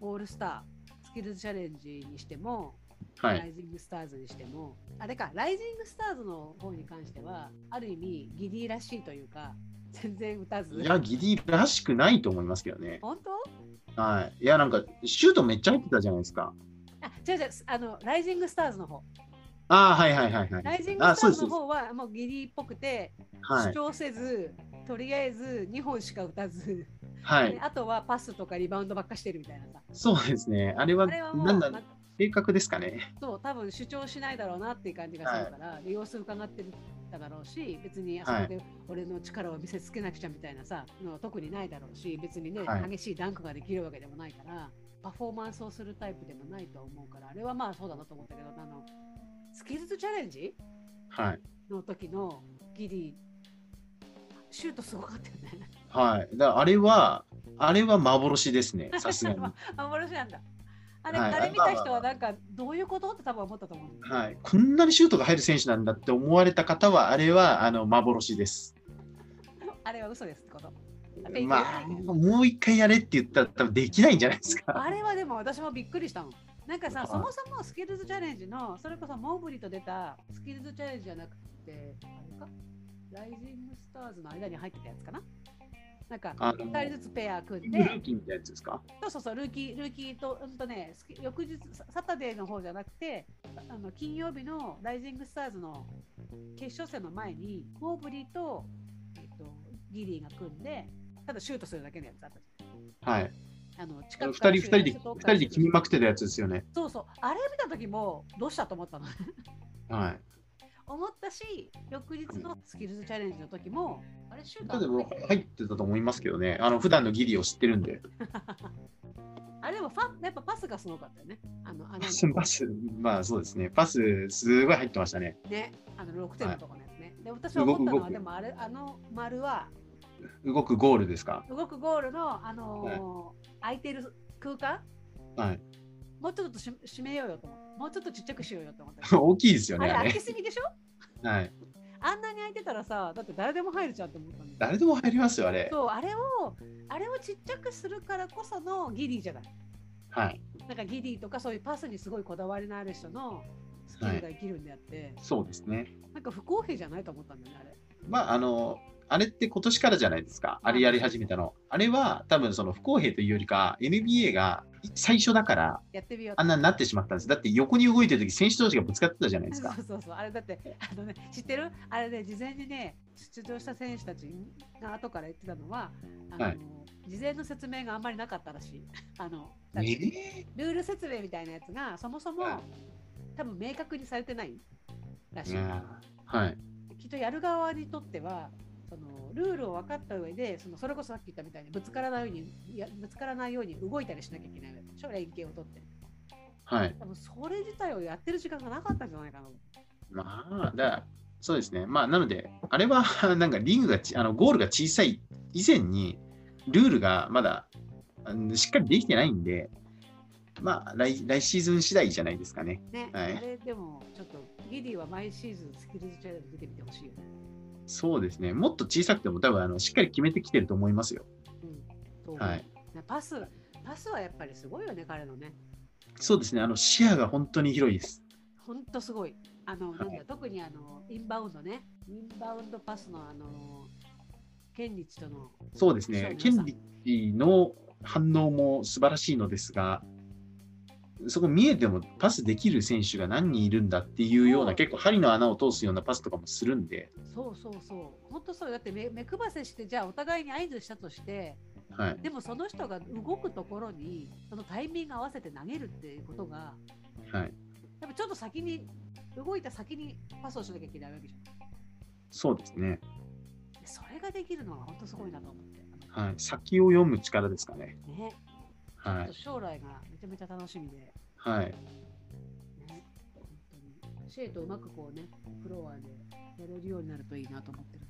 オールスタースキルズチャレンジにしても、はい、ライジングスターズにしてもあれかライジングスターズの方に関してはある意味ギディらしいというか全然打たず。いやギディらしくないと思いますけどね。本当？はい。いやなんかシュートめっちゃ入ってたじゃないですか。あ違う違うあのライジングスターズの方。ああはいはいはいはい。ライジングスターズの方はもうギディっぽくて、主張せずとりあえず2本しか打たず。はい、あとはパスとかリバウンドばっかしてるみたいなさ。そうですね。あれは、なんだ、正確ですかね。そう、多分主張しないだろうなっていう感じがするから、はい、様子伺ってただろうし、別にあそこで俺の力を見せつけなくちゃみたいなさ、のは特にないだろうし、別にね、はい、激しいダンクができるわけでもないから、パフォーマンスをするタイプでもないと思うから、あれはまあそうだなと思ったけど、あのスキルズチャレンジ、はい、の時のギリ、シュートすごかったよね。はい。だあれは、あれは幻ですね、さすがに。幻なんだ。あれ、はい、あれ見た人はなんかどういうことって多分思ったと思う。はい。こんなにシュートが入る選手なんだって思われた方は、あれはあの幻です。あれは嘘ですってことまあ、もう一回やれって言ったら多分できないんじゃないですか。あれはでも私もびっくりしたの。なんかさ、そもそもスキルズチャレンジの、それこそモーブリと出たスキルズチャレンジじゃなくて、あれか？ライジングスターズの間に入ってたやつかな？なんか2人ずつペア組んで。ルーキーみたいなやつですか？そうそうそう、ルーキー、ルーキーと、うんとね、翌日、サタデーの方じゃなくて、あの金曜日のライジングスターズの決勝戦の前に、モーブリーと、えっと、ギリーが組んで、ただシュートするだけのやつあったはい。あの近く2人二人で2人で決めまくってたやつですよね。そうそう、あれ見た時も、どうしたと思ったの？はい。思ったし、翌日のスキルズチャレンジの時も、あれ、シュートでも入ってたと思いますけどね、あの普段のギリを知ってるんで。あれでもファやっぱパスがすごかったよね。あのあのパス、パス、まあそうですね、パス、すごい入ってましたね。ね、あの6点のところのやつね。はい、で私は思ったのは、でもあれ、あの丸は、動くゴールですか？動くゴールの、あのーはい、空いてる空間？はい。もうちょっとし閉めようよと思って。もうちょっとちっちゃくしようよと思って。大きいですよね。あれ開きすぎでしょ？はい。あんなに開いてたらさ、だって誰でも入るじゃんと思ったんだよ。誰でも入りますよ、あれ。そう、あれを、あれをちっちゃくするからこそのギディじゃない？はい。なんかギディとかそういうパスにすごいこだわりのある人のスキルが生きるんであって、そうですね。なんか不公平じゃないと思ったんだよね、あれ。まあ、あの、あれって今年からじゃないですか。あれやり始めたの。あれは多分その不公平というよりか、NBA が最初だから、やってみようあんなになってしまったんです。だって横に動いてる時選手同士がぶつかってたじゃないですかそ。うそうそう、あれだって、あのね、知ってる？あれね、事前にね、出場した選手たちが後から言ってたのは、あのはい事前の説明があんまりなかったらしい。あのえー？ルール説明みたいなやつが、そもそも、はい多分明確にされてないらしい。はい。きっとやる側にとっては、ルールを分かった上でそのそれこそさっき言ったみたいにぶつからないようにいやぶつからないように動いたりしなきゃいけないでしょ？連携を取ってはい。多分それ自体をやってる時間がなかったんじゃないかなまあ、だそうですね。まあ、なので、あれは、なんかリングがち、あの、ゴールが小さい以前に、ルールがまだ、しっかりできてないんで、まあ来、来シーズン次第じゃないですかね。ね、はいあれでもちょっとギディは毎シーズンスキルズチャレンジ出てみてほしいよね。そうですね。もっと小さくても多分、あの、しっかり決めてきてると思いますよ。うん、はい。ねパスパスはやっぱりすごいよね彼のね。そうですね。あの、視野が本当に広いです。ほんとすごい。あの、はいなんだ特にあのインバウンドね。インバウンドパスのあのケンリッチとのそうですね。ケンリッチの反応も素晴らしいのですが、そこ見えてもパスできる選手が何人いるんだっていうような、結構針の穴を通すようなパスとかもするんで、そうそうそう。本当そうだって目目配せしてじゃあお互いに合図したとして、はい。でもその人が動くところにそのタイミング合わせて投げるっていうことが、はい。やっぱちょっと先に動いた先にパスをしなきゃいけないわけじゃん。そうですね。それができるのは本当すごいなと思って。はい。先を読む力ですかね。ね、はい。将来がめちゃめちゃ楽しみで、はい。ね、本当にシェイとうまくこうね、フロアでやれるようになるといいなと思ってる。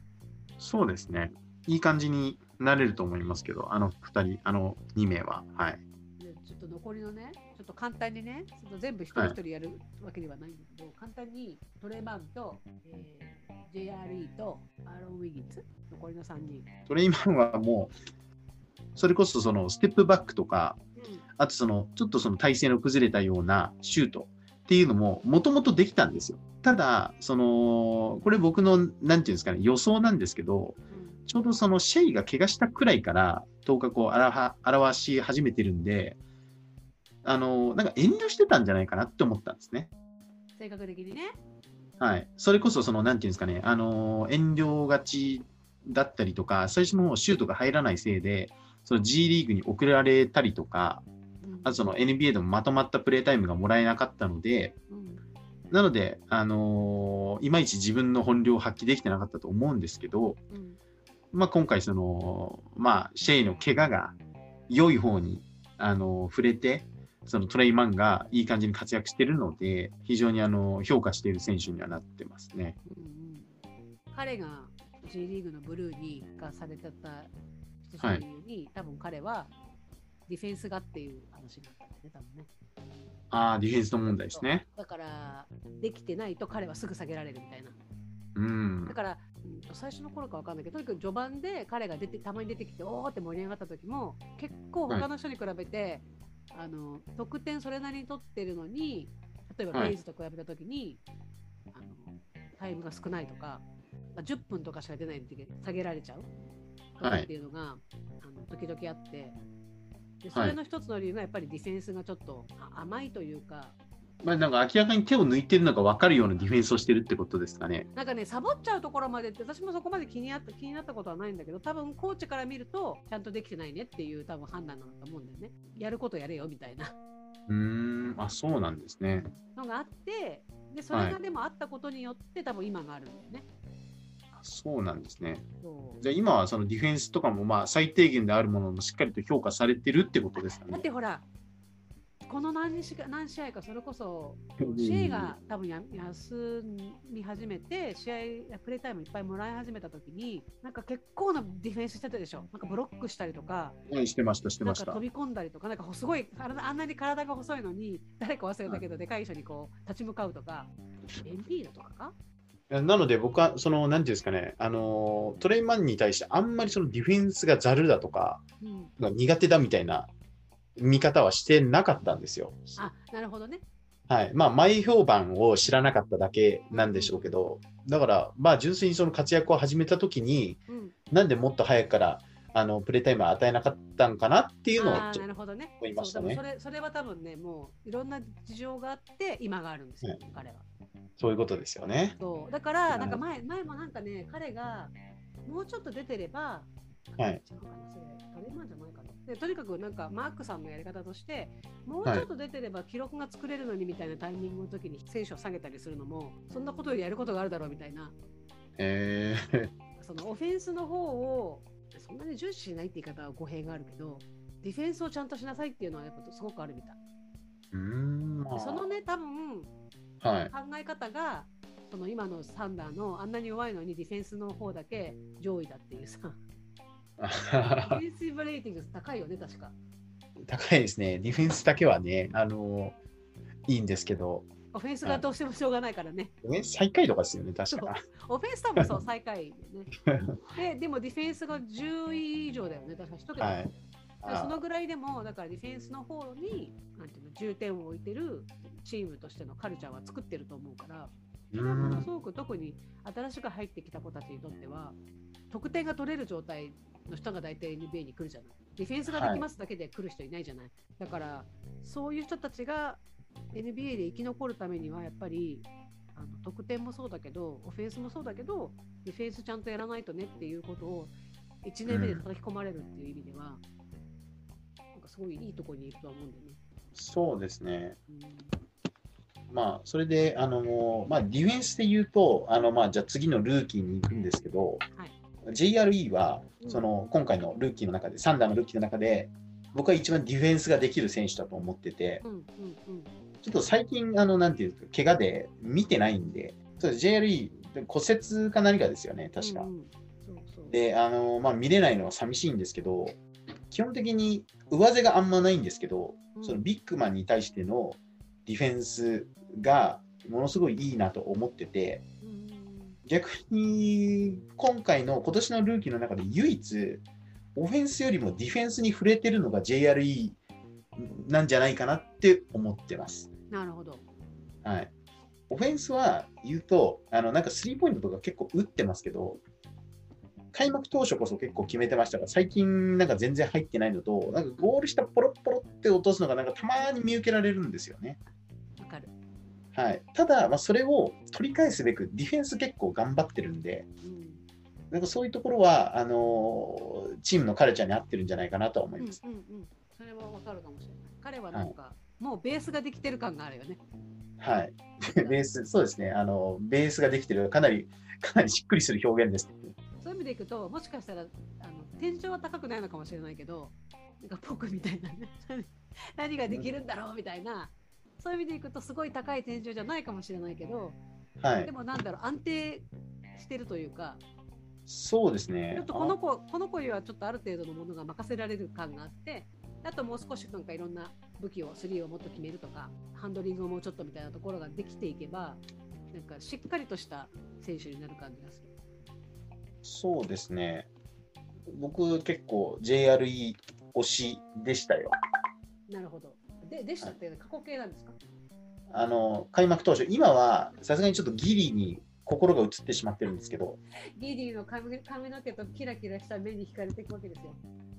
そうですね。いい感じになれると思いますけど、あの2人、あの2名は。はい。でちょっと残りのね、ちょっと簡単にね、ちょっと全部一人一人やるわけではないんだけど、簡単にトレマンと、えー JRE とアーロン・ウィギンズ、残りの3人。トレイマンはもう、それこそそのステップバックとか、あとそのちょっとその体勢の崩れたようなシュートっていうのももともとできたんですよ。ただ、その、これ僕の、なんていうんですかね、予想なんですけど、うんちょうどそのシェイが怪我したくらいから、頭角を表表し始めてるんで、あの、なんか遠慮してたんじゃないかなって思ったんですね。性格的にね。はい。それこそ、その、なんていうんですかね、あの、遠慮がちだったりとか、最初の方シュートが入らないせいで、その G リーグに送られたりとか、うん。あとその NBA でもまとまったプレータイムがもらえなかったので、うん。なので、あのいまいち自分の本領を発揮できてなかったと思うんですけど、うん。まあ、今回、その、まあ、シェイの怪我が良い方に、あの触れて、そのトレイマンがいい感じに活躍しているので、非常にあの評価している選手にはなってますね。うんうん。彼が G リーグのブルーに化されてた一つの理由に、多分彼はディフェンスがっていう話があったんだよね、多分ね。ああ、ディフェンスの問題ですね。だから、できてないと彼はすぐ下げられるみたいな。うんだ。から、うんと最初の頃かわかんないけど、とにかく序盤で彼が出てたまに出てきて、おーって盛り上がった時も、結構他の人に比べて、あの得点それなりに取ってるのに、例えばはいレイズと比べた時に、あのタイムが少ないとか、まあ、10分とかしか出ないって下げられちゃうとかはいっていうのが、あの時々あって。でそれの一つの理由がやっぱりディフェンスがちょっとあ甘いというか、まあ、なんか明らかに手を抜いてるのが分かるようなディフェンスをしてるってことですかね。なんかね、サボっちゃうところまでって、私もそこまで気になった気になったことはないんだけど、多分コーチから見ると、ちゃんとできてないねっていう多分判断なんだと思うんだよね。やることやれよみたいなうーん、あ、そうなんですね。のがあって、でそれがでもあったことによって、多分今があるんだよね。あそうなんですね。じゃあ今はそのディフェンスとかもまあ最低限であるものもしっかりと評価されてるってことですかね。だっ。てほら、この何試何試合かそれこそ試合が多分や休み始めて試合プレータイムいっぱいもらい始めた時になんか結構なディフェンスしてたでしょ。なんかブロックしたりとか、はい、してましたしてました。飛び込んだりとかなんかすごいあんなに体が細いのに誰か忘れたけど、はい、でかい人にこう立ち向かうとか。エンビードとかか？なので僕は、その、なんていうんですかね、あの、トレイマンに対してあんまりそのディフェンスがざるだとか、うん、苦手だみたいな見方はしてなかったんですよ。あ、なるほどね。はい。まあ、前評判を知らなかっただけなんでしょうけど、だから、まあ、純粋にその活躍を始めたときに、うん、なんでもっと早くからあのプレータイムを与えなかったんかなっていうのをなるほどね思いましたね。それそれは多分ね、もういろんな事情があって今があるんですよ、はい、彼は。そういうことですよね。そうだから、なんか前前もなんかね、彼がもうちょっと出てれば、はい。れ、トレーマンじゃないかな。でとにかくなんかマークさんのやり方としてもうちょっと出てれば記録が作れるのにみたいなタイミングの時に選手を下げたりするのもそんなことよりやることがあるだろうみたいな、えー、そのオフェンスの方をそんなに重視しないって言い方は語弊があるけどディフェンスをちゃんとしなさいっていうのはやっぱすごくあるみたい。うんまあ、そのね多分、はい、考え方がその今のサンダーのあんなに弱いのにディフェンスの方だけ上位だっていうさ ディフェンシブレーティング高いよね、確か。高いですね。ディフェンスだけはね、あのいいんですけど。オフェンスがどうしてもしょうがないからね。オフェンス最下位とかですよね、確か。オフェンス多分そう、最下位でね。で、でもディフェンスが10位以上だよね、確か1桁。はいそのぐらいでも、だからディフェンスの方になんていうの重点を置いてるチームとしてのカルチャーは作ってると思うから、ものすごく特に新しく入ってきた子たちにとっては、得点が取れる状態の人が大体 NBA に来るじゃない。ディフェンスができますだけで来る人いないじゃない。はい、だから、そういう人たちが NBA で生き残るためには、やっぱりあの得点もそうだけど、オフェンスもそうだけど、ディフェンスちゃんとやらないとねっていうことを1年目で叩き込まれるっていう意味では、うん、なんかすごいいいところにいるとは思うんだよね。そうですね。うん。まあ、それで、あのまあ、ディフェンスで言うと、あのまあ、じゃあ次のルーキーに行くんですけど、はい、JRE は、その今回のルーキーの中で、サンダーのルーキーの中で、僕は一番ディフェンスができる選手だと思ってて、ちょっと最近、あの、なんていうか、怪我で見てないんで、JRE、骨折か何かですよね、確か。で、あの、まあ、見れないのは寂しいんですけど、基本的に上背があんまないんですけど、そのビッグマンに対してのディフェンスがものすごいいいなと思ってて、逆に今回の今年のルーキーの中で唯一オフェンスよりもディフェンスに触れてるのが JRE なんじゃないかなって思ってます。なるほど。はい。オフェンスは言うと、あのなんかスリーポイントとか結構打ってますけど、開幕当初こそ結構決めてましたが、最近なんか全然入ってないのと、なんかゴール下ポロポロって落とすのがなんかたまに見受けられるんですよね。わかる。はい、ただ、まあ、それを取り返すべくディフェンス結構頑張ってるんで、うん、なんかそういうところはあのチームのカルチャーに合ってるんじゃないかなと思います。うんうんうん、それはわかるかもしれない。彼はなんか、はい、もうベースができてる感があるよね。はい。ベース、そうですね。あの、ベースができてる、かなり、かなりしっくりする表現です。そういう意味でいくと、もしかしたら、あの天井は高くないのかもしれないけど、なんか僕みたいなね、何ができるんだろうみたいな、そういう意味でいくとすごい高い天井じゃないかもしれないけど、はい、でもなんだろう安定してるというかそうですねちょっとこの子この子にはちょっとある程度のものが任せられる感があってあともう少しなんかいろんな武器を3をもっと決めるとかハンドリングをもうちょっとみたいなところができていけばなんかしっかりとした選手になる感じがするそうですね僕結構 JRE 推しでしたよなるほどででしたって、過去形なんですか？あの開幕当初、今はさすがにちょっとギリに心が移ってしまってるんですけど。ギリの髪髪の毛とキラキラした目に惹かれていくわけですよ。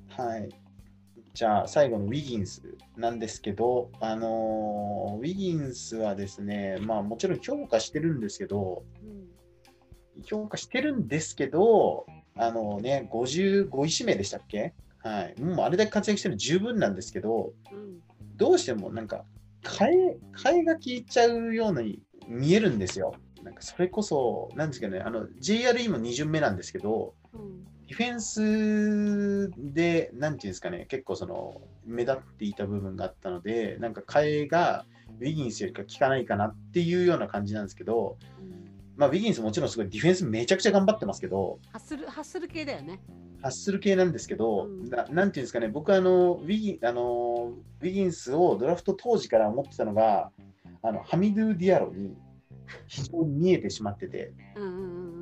はい。じゃあ最後のウィギンスなんですけど、あのウィギンスはですね、まあもちろん評価してるんですけど、うん、評価してるんですけど、あのね、55位指名でしたっけ？はい。もうあれだけ活躍してるの十分なんですけど、うんどうしてもなんか替え替えが効いちゃうように見えるんですよ。なんかそれこそ、なんですかね、あの JRE も2巡目なんですけど、うん、ディフェンスで、なんていうんですかね、結構その目立っていた部分があったので、なんか替えがウィギンスよりか効かないかなっていうような感じなんですけど、まあ、ウィギンスもちろんすごいディフェンスめちゃくちゃ頑張ってますけど、ハッスルハッスル系だよね。ハッスル系なんですけど、うん、ななんていうんですかね、僕あのウィギあの、ウィギンスをドラフト当時から思ってたのが、あのハミドゥ・ディアロに非常に見えてしまってて、うんうんう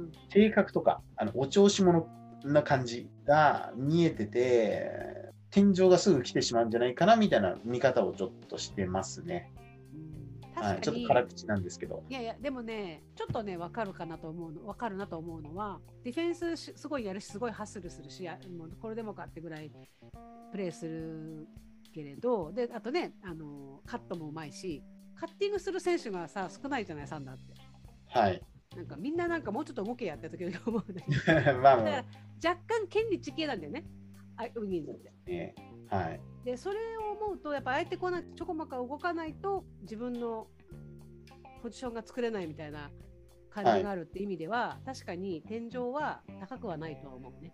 ん、性格とかあのお調子者な感じが見えてて、天井がすぐ来てしまうんじゃないかなみたいな見方をちょっとしてますね。はい、ちょっと辛口なんですけど。いやいや、でもね、ちょっとね、分かるかなと思うの、分かるなと思うのは、ディフェンスすごいやるし、すごいハッスルするし、もうこれでもかってぐらいプレーするけれど、で、あとね、あのカットもうまいし、カッティングする選手がさ、少ないじゃない、サンダーって。はい。なんかみんななんかもうちょっと動けやった時に思うね。まあまあ、若干権利地形なんだよね、ウギンズって。えー、はい。でそれを思うとやっぱ相手こなちょこまか動かないと自分のポジションが作れないみたいな感じがあるって意味では、はい、確かに天井は高くはないとは思うね。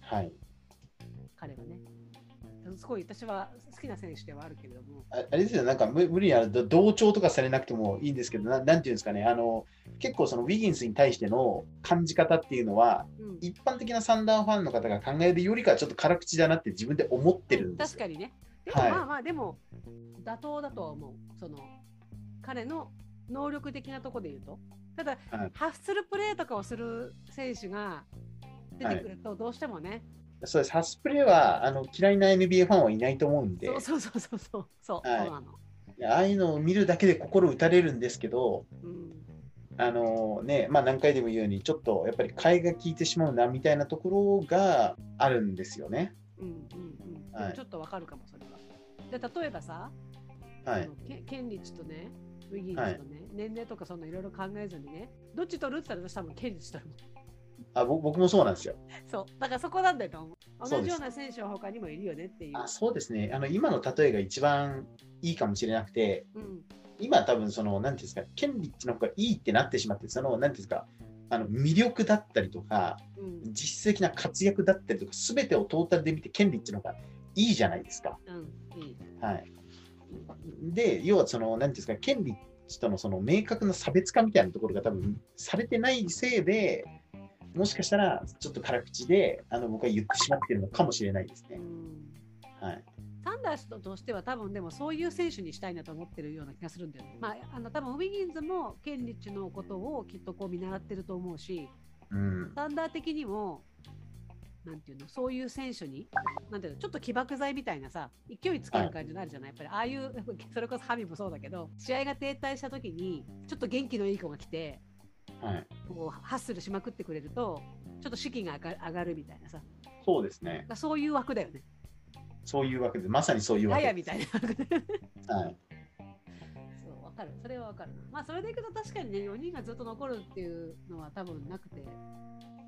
はい。彼はね。すごい私は好きな選手ではあるけれども。あれですよ、なんか無理に同調とかされなくてもいいんですけど、ななんていうんですかね、あの結構そのウィギンスに対しての感じ方っていうのは、うん、一般的なサンダーファンの方が考えるよりかはちょっと辛口だなって自分で思ってるんです確かにね。でもまあまあ、でも妥当だとは思う。その彼の能力的なところで言うと。ただ、はい、ハッスルプレーとかをする選手が出てくると、どうしてもね、はいそうです、ハスプレーはあの嫌いな NBA ファンはいないと思うんで、そうそうそうそうそう、はい、そうなの。ああいうのを見るだけで心打たれるんですけど、うん、あのね、まあ何回でも言うように、ちょっとやっぱり替えが効いてしまうなみたいなところがあるんですよね。うんうんうん、はい、ちょっとわかるかも、それは。で例えばさ、はい、ケンリッチとね、ウィギンズとね、はい、年齢とかそんないろいろ考えずにね、どっち取るって言ったら私多分ケンリッチ取るもん。あ僕もそうなんですよ。そう、だからそこなんだよと思う。同じような選手は他にもいるよねっていう。あそうですねあの、今の例えが一番いいかもしれなくて、うん、今多分その、なんていうんですか、ケンリッチの方がいいってなってしまって、その、なんていうんですか、あの魅力だったりとか、うん、実績な活躍だったりとか、すべてをトータルで見て、ケンリッチの方がいいじゃないですか。うん、いいはい、で、要はその、なんていうんですか、ケンリッチとのその明確な差別化みたいなところが多分されてないせいで、もしかしたらちょっと辛口であの僕は言ってしまっているのかもしれないですね。はい、サンダースとしては多分でもそういう選手にしたいなと思ってるような気がするんだよね。まあ、あの多分ウィギンズもケンリッチのことをきっとこう見習ってると思うし、うん、サンダー的にもなんていうのそういう選手になんていうのちょっと起爆剤みたいなさ勢いつける感じになるじゃない、やっぱりああいう それこそハミもそうだけど試合が停滞した時にちょっと元気のいい子が来てはい、こうハッスルしまくってくれるとちょっと士気が上がるみたいなさ。そうですね。そういう枠だよね。そういう枠でまさにそういう枠やみたいなはい。そうわかる。それはわかる。まあそれでいくと確かにね4人がずっと残るっていうのは多分なくて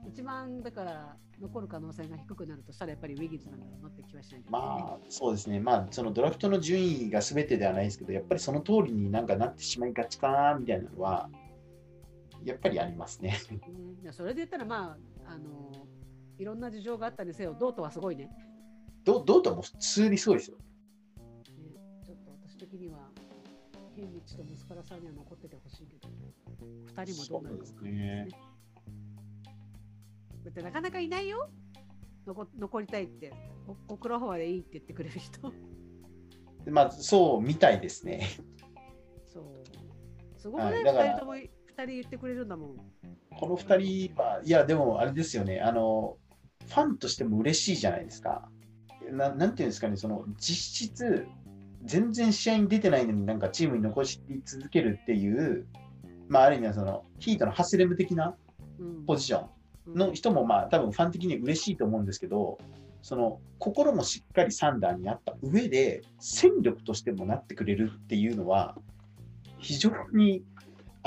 一番だから残る可能性が低くなるとしたらやっぱりウィギンズなんだろうなって気はしない、ね、まあそうですね。まあそのドラフトの順位が全てではないですけどやっぱりその通りになんかなってしまいがちかなみたいなのはやっぱりありますね。うん、それで言ったら、まあ、あのいろんな事情があったにせよ、ドートはすごいね。ドドートも普通にすごいですよ。ね、ちょっと私的には、ケンリッチと息子らさんには残っててほしいけど、2人もどうなるかですね。だってなかなかいないよ。残残りたいってオクラホマでいいって言ってくれる人まあそうみたいですねそうすごくね、はい、2人とも人言ってくれるんだもん。この2人は、いや、でもあれですよね、あの、ファンとしても嬉しいじゃないですか。ななんていうんですかね、その実質、全然試合に出てないのになんかチームに残し続けるっていう、まあ、ある意味はそのヒートのハスレム的なポジションの人も、まあ、多分ファン的に嬉しいと思うんですけど、その心もしっかりサンダーにあった上で戦力としてもなってくれるっていうのは非常に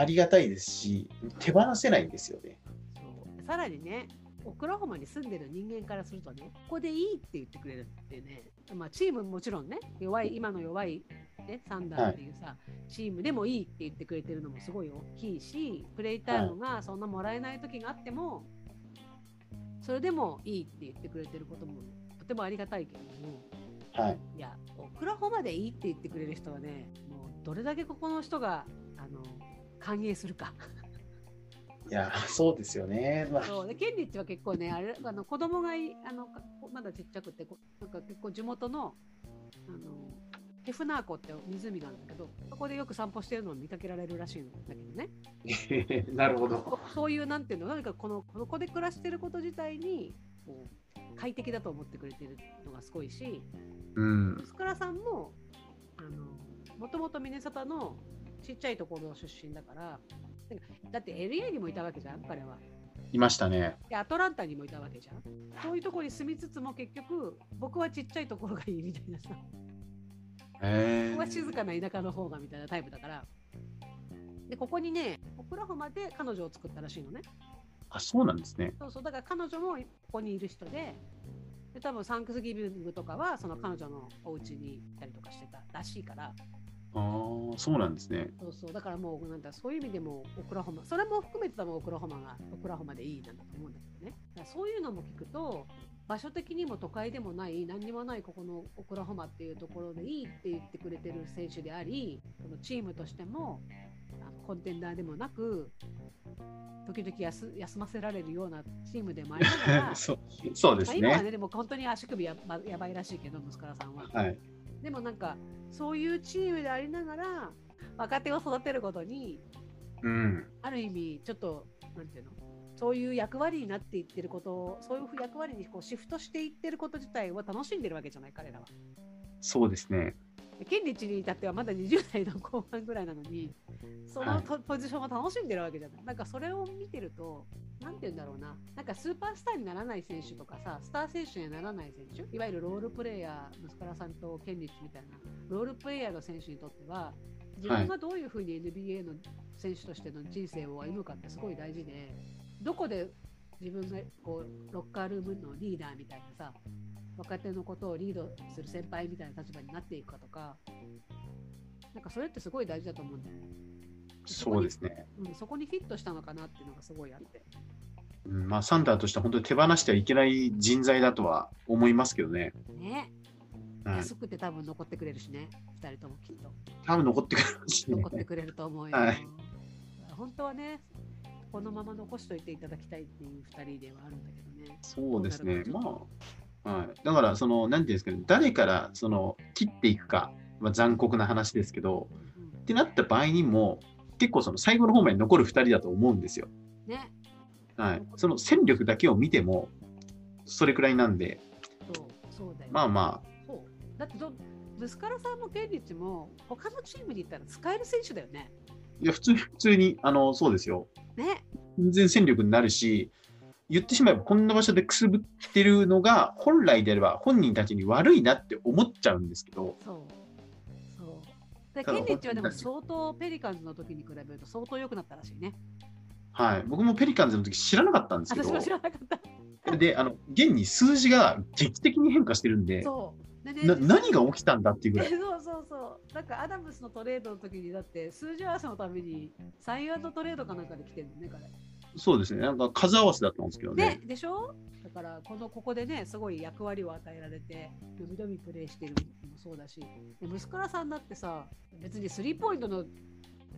ありがたいですし、手放せないんですよね。そう。さらにね、オクラホマに住んでる人間からするとね、ここでいいって言ってくれるってね、まあ、チームもちろんね、弱い、今の弱い、ね、サンダーっていうさ、はい、チームでもいいって言ってくれてるのもすごい大きいし、プレイタイムがそんなもらえない時があっても、はい、それでもいいって言ってくれてることもとてもありがたいけれども、はい、いやオクラホマでいいって言ってくれる人はねもうどれだけここの人があの歓迎するか。いやそうですよね。まあ、そうでケンリッチは結構ねあれあの子供がいあのまだちっちゃくてなんか結構地元のあのヘフナー湖って湖があるんだけどそこでよく散歩してるのを見かけられるらしいんだけどね。なるほど。そういうなんていうの何かこのここで暮らしてること自体にこう快適だと思ってくれてるのがすごいし、うん、スカラさんもあのもともとミネソタのちっちゃいところの出身だから。だって LA にもいたわけじゃん彼は。いましたね。でアトランタにもいたわけじゃん。そういうところに住みつつも結局僕はちっちゃいところがいいみたいなさ。僕は静かな田舎の方がみたいなタイプだから。でここにねオクラホマで彼女を作ったらしいのね。あそうなんですね。そうそう。だから彼女もここにいる人でで多分サンクスギビングとかはその彼女のお家に行ったりとかしてたらしいからああ、そうなんですね。そうそう、だからもう、なんだ、そういう意味でも、オクラホマ、それも含めて多分オクラホマが、オクラホマでいいなんだと思うんだけどね。そういうのも聞くと、場所的にも都会でもない、何にもないここのオクラホマっていうところでいいって言ってくれてる選手であり、このチームとしても、コンテンダーでもなく、時々休休ませられるようなチームでもありながら、そうそうですね。今はね、でも本当に足首ややばいらしいけど、息子さんは。はい、でもなんか、そういうチームでありながら若手を育てることに、うん、ある意味ちょっとなんていうの？そういう役割になっていってることをそういう役割にこうシフトしていってること自体を楽しんでるわけじゃない彼らは。そうですね。ケンリッチに至ってはまだ20代の後半ぐらいなのにそのポジションを楽しんでるわけじゃない。なんかそれを見てると何て言うんだろうななんかスーパースターにならない選手とかさスター選手にはならない選手いわゆるロールプレーヤー息子らさんとケンリッチみたいなロールプレーヤーの選手にとっては自分がどういうふうに NBA の選手としての人生を歩むかってすごい大事でどこで自分がこうロッカールームのリーダーみたいなさ若手のことをリードする先輩みたいな立場になっていくかとかなんかそれってすごい大事だと思うんだよね。そうですね、うん、そこにフィットしたのかなっていうのがすごいあって。うんまあ、サンダーとしては本当に手放してはいけない人材だとは思いますけどね。ね。安くて多分残ってくれるしね、2人ともきっと。多分残ってくれるし、ね、残ってくれると思うよ。はい、本当はね、このまま残しておいていただきたいっていう2人ではあるんだけどね。そうですね。まあ、はい、だから、その、なんていうんですかね、誰からその切っていくか、まあ、残酷な話ですけど、うん、ってなった場合にも、結構その最後の方まで残る2人だと思うんですよ。ね。はい。その戦力だけを見ても、それくらいなんで、そうそうだよ、まあまあ、だってど、ブスカラさんもケンリッチも、他のチームに行ったら使える選手だよね。いや、普通普通に、あの、そうですよ。ね。全然戦力になるし、言ってしまえばこんな場所でくすぶってるのが本来であれば本人たちに悪いなって思っちゃうんですけど。そう。そう。で、ケンリッチはでも相当ペリカンズの時に比べると相当良くなったらしいね。はい。僕もペリカンズの時知らなかったんですけど。私も知らなかった。で、あの、現に数字が劇的に変化してるんで。そう。でね、何が起きたんだっていうぐらい。そうそうそう。なんかアダムスのトレードの時にだって数字合わせのためにサイアンドトレードかなんかで来てるのね、彼。そうですね。なんか数合わせだったんですけどね。ねでしょ？だからこのここでね、すごい役割を与えられて、のびのびプレイしてるのもそうだし、で息子らさんだってさ、別にスリーポイントの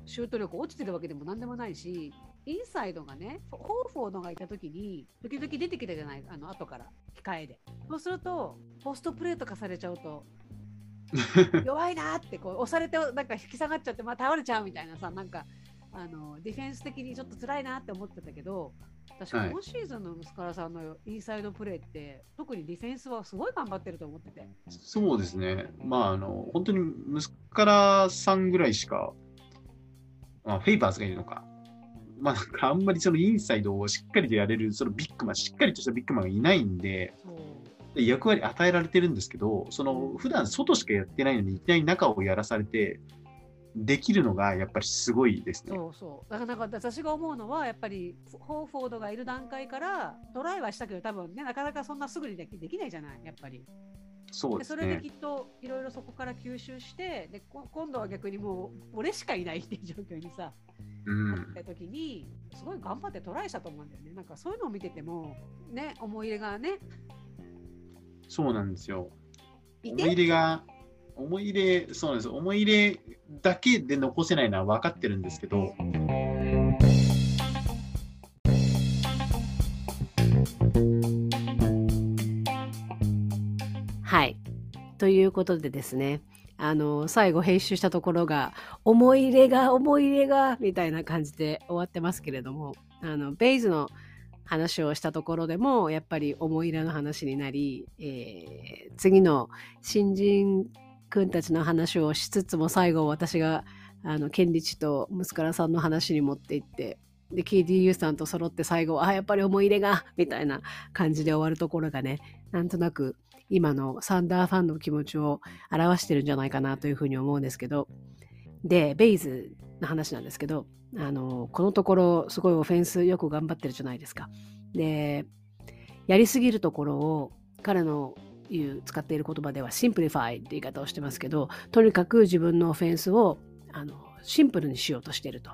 シュート力落ちてるわけでもなんでもないし、インサイドがね、ホーフォードがいたときに、時々出てきたじゃない、あの後から、控えで。そうすると、ポストプレーとかされちゃうと、弱いなってこう押されてなんか引き下がっちゃって、まあ、倒れちゃうみたいなさなんかあのディフェンス的にちょっと辛いなって思ってたけど確か今シーズンの息子さんのインサイドプレーって、特にディフェンスはすごい頑張ってると思ってて。そうですね。まああの本当に息子さんぐらいしか、まあ、フェイバーズがいるのか。まあ、なんかあんまりそのインサイドをしっかりとやれるそのビッグマン、しっかりとしたビッグマンがいないんで、役割与えられてるんですけど、その普段外しかやってないのに、いきなり中をやらされて、できるのがやっぱりすごいですね。そうそう。だからなんか私が思うのは、やっぱりホーフォードがいる段階からトライはしたけど、多分ね、なかなかそんなすぐにできできないじゃない、やっぱり。そうです、ね、それできっといろいろそこから吸収してで今度は逆にもう俺しかいないっていう状況にさ、うん、った時にすごい頑張ってトライしたと思うんだよねなんかそういうのを見ててもね思い入れがねそうなんですよ思い入れが、思い入れ、そうなんです。思い入れだけで残せないのは分かってるんですけど、はい。ということでですね、あの、最後編集したところが、思い入れが、思い入れが、みたいな感じで終わってますけれども、あの、ベイズの話をしたところでも、やっぱり思い入れの話になり、えー、次の新人君たちの話をしつつも、最後私が、あの、ケンリチと息子らさんの話に持っていって、で、KDU さんと揃って最後、あ、やっぱり思い入れが、みたいな感じで終わるところがね、なんとなく今のサンダーファンの気持ちを表してるんじゃないかなというふうに思うんですけど、で、ベイズの話なんですけど、あの、このところすごいオフェンスよく頑張ってるじゃないですか。で、やりすぎるところを彼の言う使っている言葉では simplify って言い方をしてますけど、とにかく自分のオフェンスをあのシンプルにしようとしてると。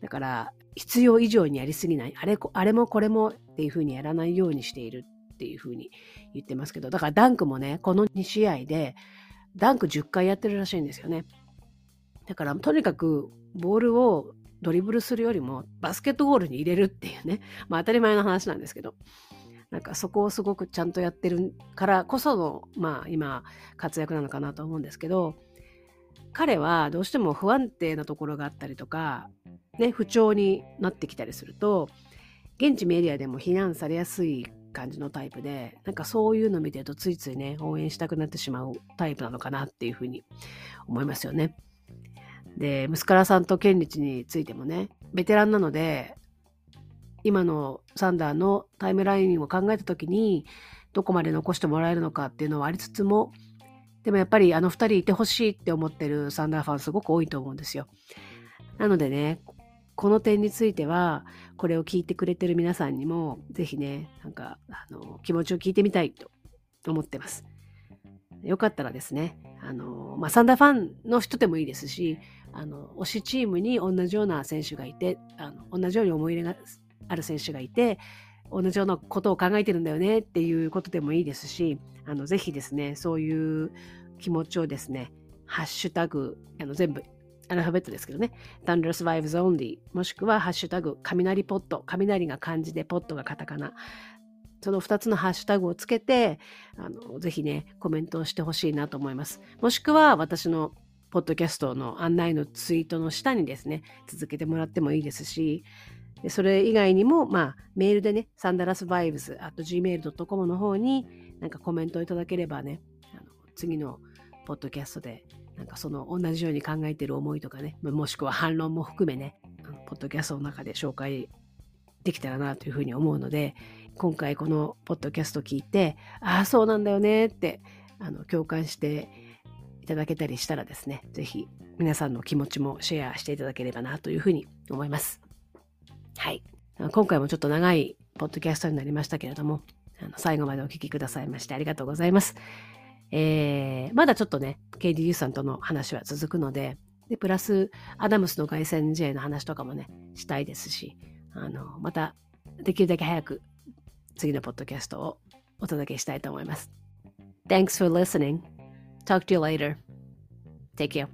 だから、必要以上にやりすぎない。あれあれもこれもっていうふうにやらないようにしているっていうふうに言ってますけど、だからダンクもね、この2試合でダンク10回やってるらしいんですよね。だからとにかくボールをドリブルするよりもバスケットゴールに入れるっていうね、まあ当たり前の話なんですけど、なんかそこをすごくちゃんとやってるからこその、まあ今活躍なのかなと思うんですけど、彼はどうしても不安定なところがあったりとか、ね、不調になってきたりすると、現地メディアでも非難されやすい感じのタイプで、なんかそういうの見てるとついついね、応援したくなってしまうタイプなのかなっていうふうに思いますよね。で、息子さんと権利についてもね、ベテランなので、今のサンダーのタイムラインを考えた時に、どこまで残してもらえるのかっていうのはありつつも、でもやっぱりあの二人いてほしいって思ってるサンダーファンすごく多いと思うんですよ。なのでね、この点については、これを聞いてくれてる皆さんにも、ぜひね、なんか、あの、気持ちを聞いてみたいと思ってます。よかったらですね、あの、まあ、サンダーファンの人でもいいですし、あの、推しチームに同じような選手がいて、あの同じように思い入れがある選手がいて、同じようなことを考えてるんだよねっていうことでもいいですし、あの、ぜひですね、そういう気持ちをですね、ハッシュタグ、あの全部アルファベットですけどね、Thunderous Vibes Only、もしくはハッシュタグ、雷ポット、雷が漢字でポットがカタカナ、その2つのハッシュタグをつけて、あのぜひね、コメントをしてほしいなと思います。もしくは私のポッドキャストの案内のツイートの下にですね、続けてもらってもいいですし、それ以外にも、まあ、メールでね、サンダラスバイブス、あと gmail.com の方になんかコメントをいただければね、あの次のポッドキャストでなんかその同じように考えてる思いとかね、もしくは反論も含めね、ポッドキャストの中で紹介できたらなというふうに思うので、今回このポッドキャスト聞いて、ああ、そうなんだよねってあの共感していただけたりしたらですね、ぜひ皆さんの気持ちもシェアしていただければなというふうに思います。はい。今回もちょっと長いポッドキャストになりましたけれども、あの最後までお聴きくださいましてありがとうございます。えー、まだちょっとね、KDU さんとの話は続くので、で、プラス、アダムスの凱旋 J の話とかもね、したいですし、あの、また、できるだけ早く、次のポッドキャストをお届けしたいと思います。Thanks for listening. Talk to you later. Take care.